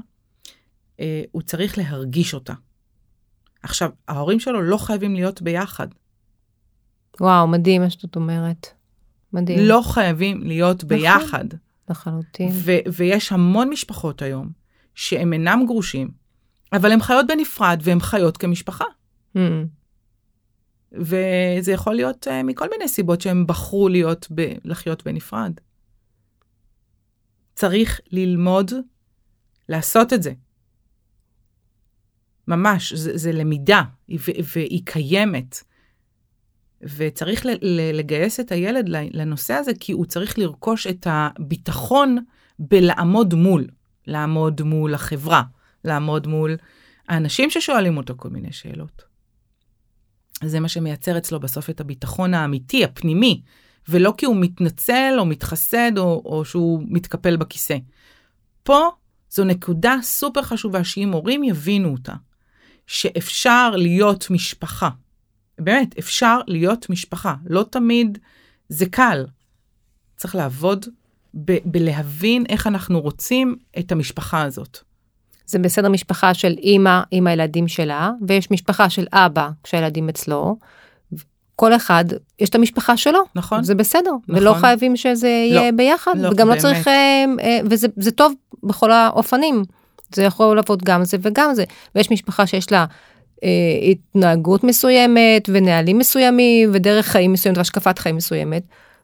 [SPEAKER 2] אה, הוא צריך להרגיש אותה. עכשיו, ההורים שלו לא חייבים להיות ביחד.
[SPEAKER 1] וואו, מדהים מה שאת אומרת. מדהים.
[SPEAKER 2] לא חייבים להיות ביחד.
[SPEAKER 1] לחלוטין.
[SPEAKER 2] ו- ויש המון משפחות היום שהם אינם גרושים, אבל הן חיות בנפרד והן חיות כמשפחה.
[SPEAKER 1] Mm.
[SPEAKER 2] וזה יכול להיות uh, מכל מיני סיבות שהם בחרו להיות ב- לחיות בנפרד. צריך ללמוד לעשות את זה. ממש, זה, זה למידה, ו- והיא קיימת. וצריך ל- לגייס את הילד לנושא הזה, כי הוא צריך לרכוש את הביטחון בלעמוד מול, לעמוד מול החברה, לעמוד מול האנשים ששואלים אותו כל מיני שאלות. זה מה שמייצר אצלו בסוף את הביטחון האמיתי, הפנימי, ולא כי הוא מתנצל או מתחסד או, או שהוא מתקפל בכיסא. פה זו נקודה סופר חשובה שאם הורים יבינו אותה, שאפשר להיות משפחה. באמת, אפשר להיות משפחה. לא תמיד זה קל. צריך לעבוד ב- בלהבין איך אנחנו רוצים את המשפחה הזאת.
[SPEAKER 1] זה בסדר משפחה של אימא עם הילדים שלה, ויש משפחה של אבא כשהילדים אצלו. כל אחד, יש את המשפחה שלו.
[SPEAKER 2] נכון.
[SPEAKER 1] זה בסדר.
[SPEAKER 2] נכון.
[SPEAKER 1] ולא חייבים שזה יהיה
[SPEAKER 2] לא,
[SPEAKER 1] ביחד.
[SPEAKER 2] לא,
[SPEAKER 1] וגם לא
[SPEAKER 2] באמת.
[SPEAKER 1] צריך, אה, אה, וזה זה טוב בכל האופנים. זה יכול לעבוד גם זה וגם זה. ויש משפחה שיש לה אה, התנהגות מסוימת, ונהלים מסוימים, ודרך חיים מסוימת, והשקפת חיים מסוימת.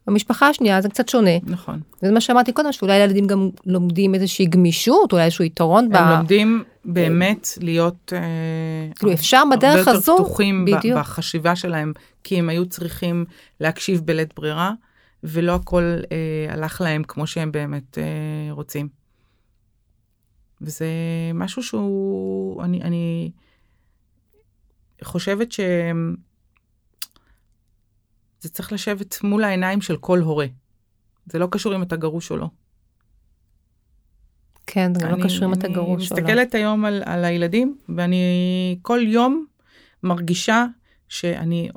[SPEAKER 1] במשפחה השנייה זה קצת שונה.
[SPEAKER 2] נכון.
[SPEAKER 1] וזה מה שאמרתי קודם, שאולי ילדים גם לומדים איזושהי גמישות, אולי איזשהו יתרון. ב...
[SPEAKER 2] הם לומדים באמת להיות... אה,
[SPEAKER 1] כאילו, אפשר בדרך
[SPEAKER 2] הרבה
[SPEAKER 1] הזו,
[SPEAKER 2] יותר פתוחים ב-
[SPEAKER 1] בדיוק.
[SPEAKER 2] בחשיבה שלהם, כי הם היו צריכים להקשיב בלית ברירה, ולא הכל אה, הלך להם כמו שהם באמת אה, רוצים. וזה משהו שהוא, אני, אני חושבת ש... זה צריך לשבת מול העיניים של כל הורה. זה לא קשור אם אתה גרוש או לא.
[SPEAKER 1] כן, זה גם לא
[SPEAKER 2] אני-
[SPEAKER 1] קשור אם אתה גרוש או
[SPEAKER 2] אני
[SPEAKER 1] לא.
[SPEAKER 2] מסתכלת היום על, על הילדים, ואני כל יום מרגישה שאני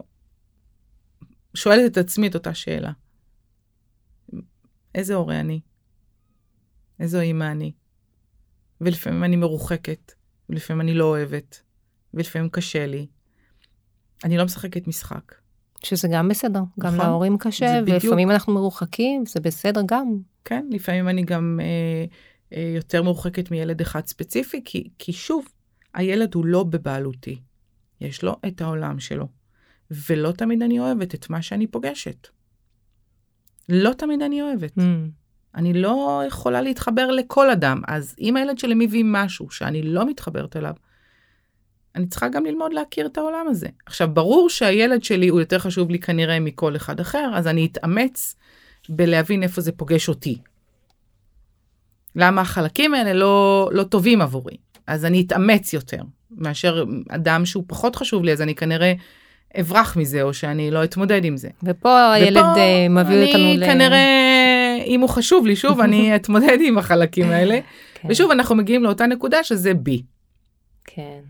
[SPEAKER 2] שואלת את עצמי את אותה שאלה. איזה הורה אני? איזו אימא אני? ולפעמים אני מרוחקת, ולפעמים אני לא אוהבת, ולפעמים קשה לי. אני לא משחקת משחק.
[SPEAKER 1] שזה גם בסדר, גם
[SPEAKER 2] נכון.
[SPEAKER 1] להורים קשה. ולפעמים אנחנו מרוחקים, זה בסדר גם.
[SPEAKER 2] כן, לפעמים אני גם אה, אה, יותר מורחקת מילד אחד ספציפי, כי, כי שוב, הילד הוא לא בבעלותי. יש לו את העולם שלו, ולא תמיד אני אוהבת את מה שאני פוגשת. לא תמיד אני אוהבת.
[SPEAKER 1] Mm.
[SPEAKER 2] אני לא יכולה להתחבר לכל אדם, אז אם הילד שלי מביא משהו שאני לא מתחברת אליו, אני צריכה גם ללמוד להכיר את העולם הזה. עכשיו, ברור שהילד שלי הוא יותר חשוב לי כנראה מכל אחד אחר, אז אני אתאמץ בלהבין איפה זה פוגש אותי. למה החלקים האלה לא, לא טובים עבורי. אז אני אתאמץ יותר מאשר אדם שהוא פחות חשוב לי, אז אני כנראה אברח מזה, או שאני לא אתמודד עם זה.
[SPEAKER 1] ופה הילד
[SPEAKER 2] ופה
[SPEAKER 1] אה, מביא אותנו
[SPEAKER 2] אני
[SPEAKER 1] ל...
[SPEAKER 2] כנראה, אם הוא חשוב לי, שוב, אני אתמודד עם החלקים האלה.
[SPEAKER 1] כן,
[SPEAKER 2] ושוב, אנחנו מגיעים לאותה נקודה שזה בי.
[SPEAKER 1] כן.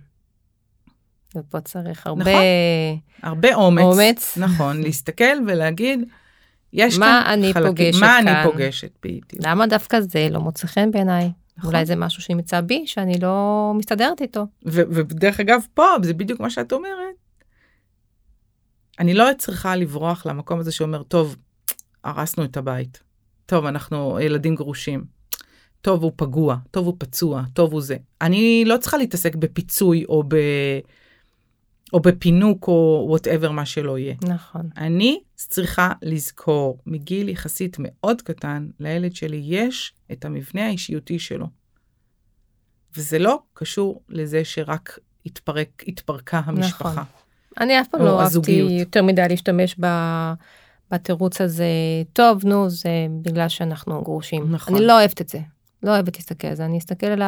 [SPEAKER 1] ופה צריך הרבה...
[SPEAKER 2] נכון. הרבה אומץ.
[SPEAKER 1] אומץ.
[SPEAKER 2] נכון, להסתכל ולהגיד, יש
[SPEAKER 1] מה
[SPEAKER 2] כאן
[SPEAKER 1] אני
[SPEAKER 2] חלקים,
[SPEAKER 1] פוגשת
[SPEAKER 2] מה
[SPEAKER 1] כאן?
[SPEAKER 2] אני פוגשת, בדיוק.
[SPEAKER 1] למה דווקא זה לא מוצא חן בעיניי?
[SPEAKER 2] נכון.
[SPEAKER 1] אולי זה משהו שנמצא בי, שאני לא מסתדרת איתו.
[SPEAKER 2] ודרך אגב, פה, זה בדיוק מה שאת אומרת. אני לא צריכה לברוח למקום הזה שאומר, טוב, הרסנו את הבית. טוב, אנחנו ילדים גרושים. טוב, הוא פגוע, טוב, הוא פצוע, טוב, הוא זה. אני לא צריכה להתעסק בפיצוי או, ב... או בפינוק או whatever מה שלא יהיה.
[SPEAKER 1] נכון.
[SPEAKER 2] אני צריכה לזכור מגיל יחסית מאוד קטן, לילד שלי יש את המבנה האישיותי שלו. וזה לא קשור לזה שרק התפרק, התפרקה המשפחה.
[SPEAKER 1] נכון. אני אף פעם לא אהבתי
[SPEAKER 2] הזוגיות.
[SPEAKER 1] יותר מדי להשתמש ב... בתירוץ הזה, טוב, נו, זה בגלל שאנחנו גרושים.
[SPEAKER 2] נכון.
[SPEAKER 1] אני לא אוהבת את זה. לא אוהבת להסתכל על זה. אני אסתכל על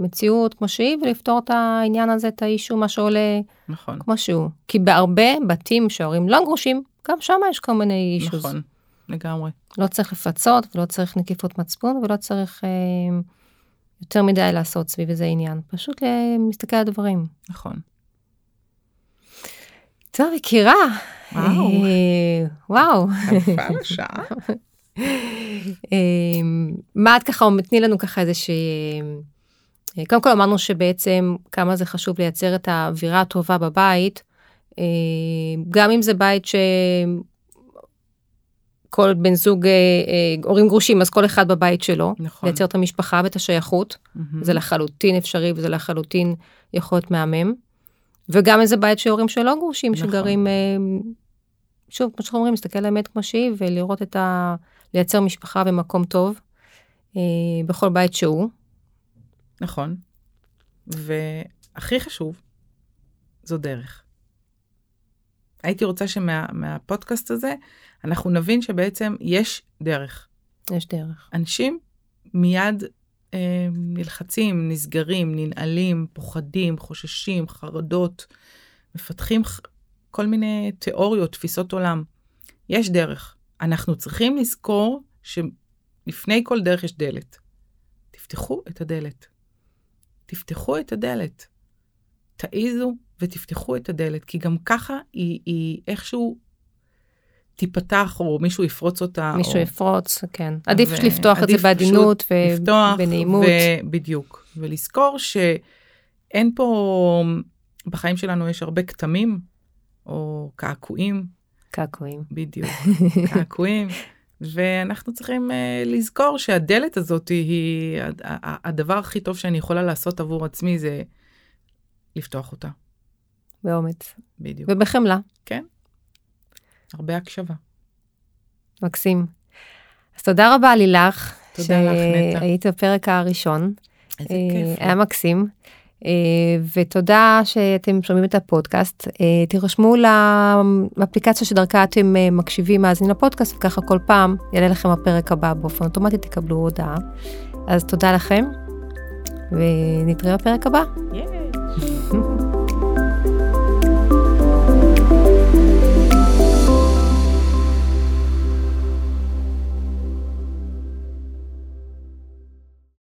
[SPEAKER 1] המציאות כמו שהיא ולפתור את העניין הזה, את האישו, מה שעולה
[SPEAKER 2] נכון,
[SPEAKER 1] כמו שהוא. כי בהרבה בתים שההורים לא גרושים, גם שם יש כל מיני אישוס.
[SPEAKER 2] נכון, לגמרי.
[SPEAKER 1] לא צריך לפצות ולא צריך נקיפות מצפון ולא צריך אה, יותר מדי לעשות סביב איזה עניין. פשוט להסתכל על הדברים.
[SPEAKER 2] נכון.
[SPEAKER 1] טוב, יקירה.
[SPEAKER 2] וואו.
[SPEAKER 1] אה, וואו.
[SPEAKER 2] יפה לשעה.
[SPEAKER 1] אה, מה את ככה, תני לנו ככה. אה, קודם כל אמרנו שבעצם כמה זה חשוב לייצר את האווירה הטובה בבית, אה, גם אם זה בית שכל בן זוג, אה, אה, הורים גרושים, אז כל אחד בבית שלו,
[SPEAKER 2] נכון.
[SPEAKER 1] לייצר את המשפחה ואת השייכות,
[SPEAKER 2] מהמם.
[SPEAKER 1] זה לחלוטין אפשרי וזה לחלוטין יכול להיות מהמם. וגם איזה בית שהורים שלא גרושים,
[SPEAKER 2] נכון.
[SPEAKER 1] שגרים, אה, שוב, כמו שאנחנו אומרים, להסתכל על האמת כמו שהיא ולראות את ה... לייצר משפחה ומקום טוב אה, בכל בית שהוא.
[SPEAKER 2] נכון. והכי חשוב, זו דרך. הייתי רוצה שמהפודקאסט הזה, אנחנו נבין שבעצם יש דרך.
[SPEAKER 1] יש דרך.
[SPEAKER 2] אנשים מיד אה, נלחצים, נסגרים, ננעלים, פוחדים, חוששים, חרדות, מפתחים כל מיני תיאוריות, תפיסות עולם. יש דרך. אנחנו צריכים לזכור שלפני כל דרך יש דלת. תפתחו את הדלת. תפתחו את הדלת. תעיזו ותפתחו את הדלת, כי גם ככה היא, היא איכשהו תיפתח, או מישהו יפרוץ אותה.
[SPEAKER 1] מישהו
[SPEAKER 2] או...
[SPEAKER 1] יפרוץ, כן. עדיף
[SPEAKER 2] ו-
[SPEAKER 1] לפתוח את זה
[SPEAKER 2] עדיף
[SPEAKER 1] בעדינות ובנעימות.
[SPEAKER 2] ו... בדיוק. ולזכור שאין פה, בחיים שלנו יש הרבה כתמים, או קעקועים,
[SPEAKER 1] קעקועים.
[SPEAKER 2] בדיוק, קעקועים, ואנחנו צריכים uh, לזכור שהדלת הזאת היא, הד- ה- הדבר הכי טוב שאני יכולה לעשות עבור עצמי זה לפתוח אותה,
[SPEAKER 1] באומץ.
[SPEAKER 2] בדיוק.
[SPEAKER 1] ובחמלה.
[SPEAKER 2] הרבה הקשבה.
[SPEAKER 1] מקסים. אז תודה רבה לילך.
[SPEAKER 2] תודה לך, נטע.
[SPEAKER 1] שהיית בפרק הראשון.
[SPEAKER 2] איזה
[SPEAKER 1] אה,
[SPEAKER 2] כיף.
[SPEAKER 1] היה מקסים. אה, ותודה שאתם שומעים את הפודקאסט. אה, תירשמו לאפליקציה שדרכה אתם אה, מקשיבים, מאזינים לפודקאסט, וככה כל פעם יעלה לכם הפרק הבא באופן אוטומטי, תקבלו הודעה. אז תודה לכם, ונתראה בפרק הבא.
[SPEAKER 2] Yeah.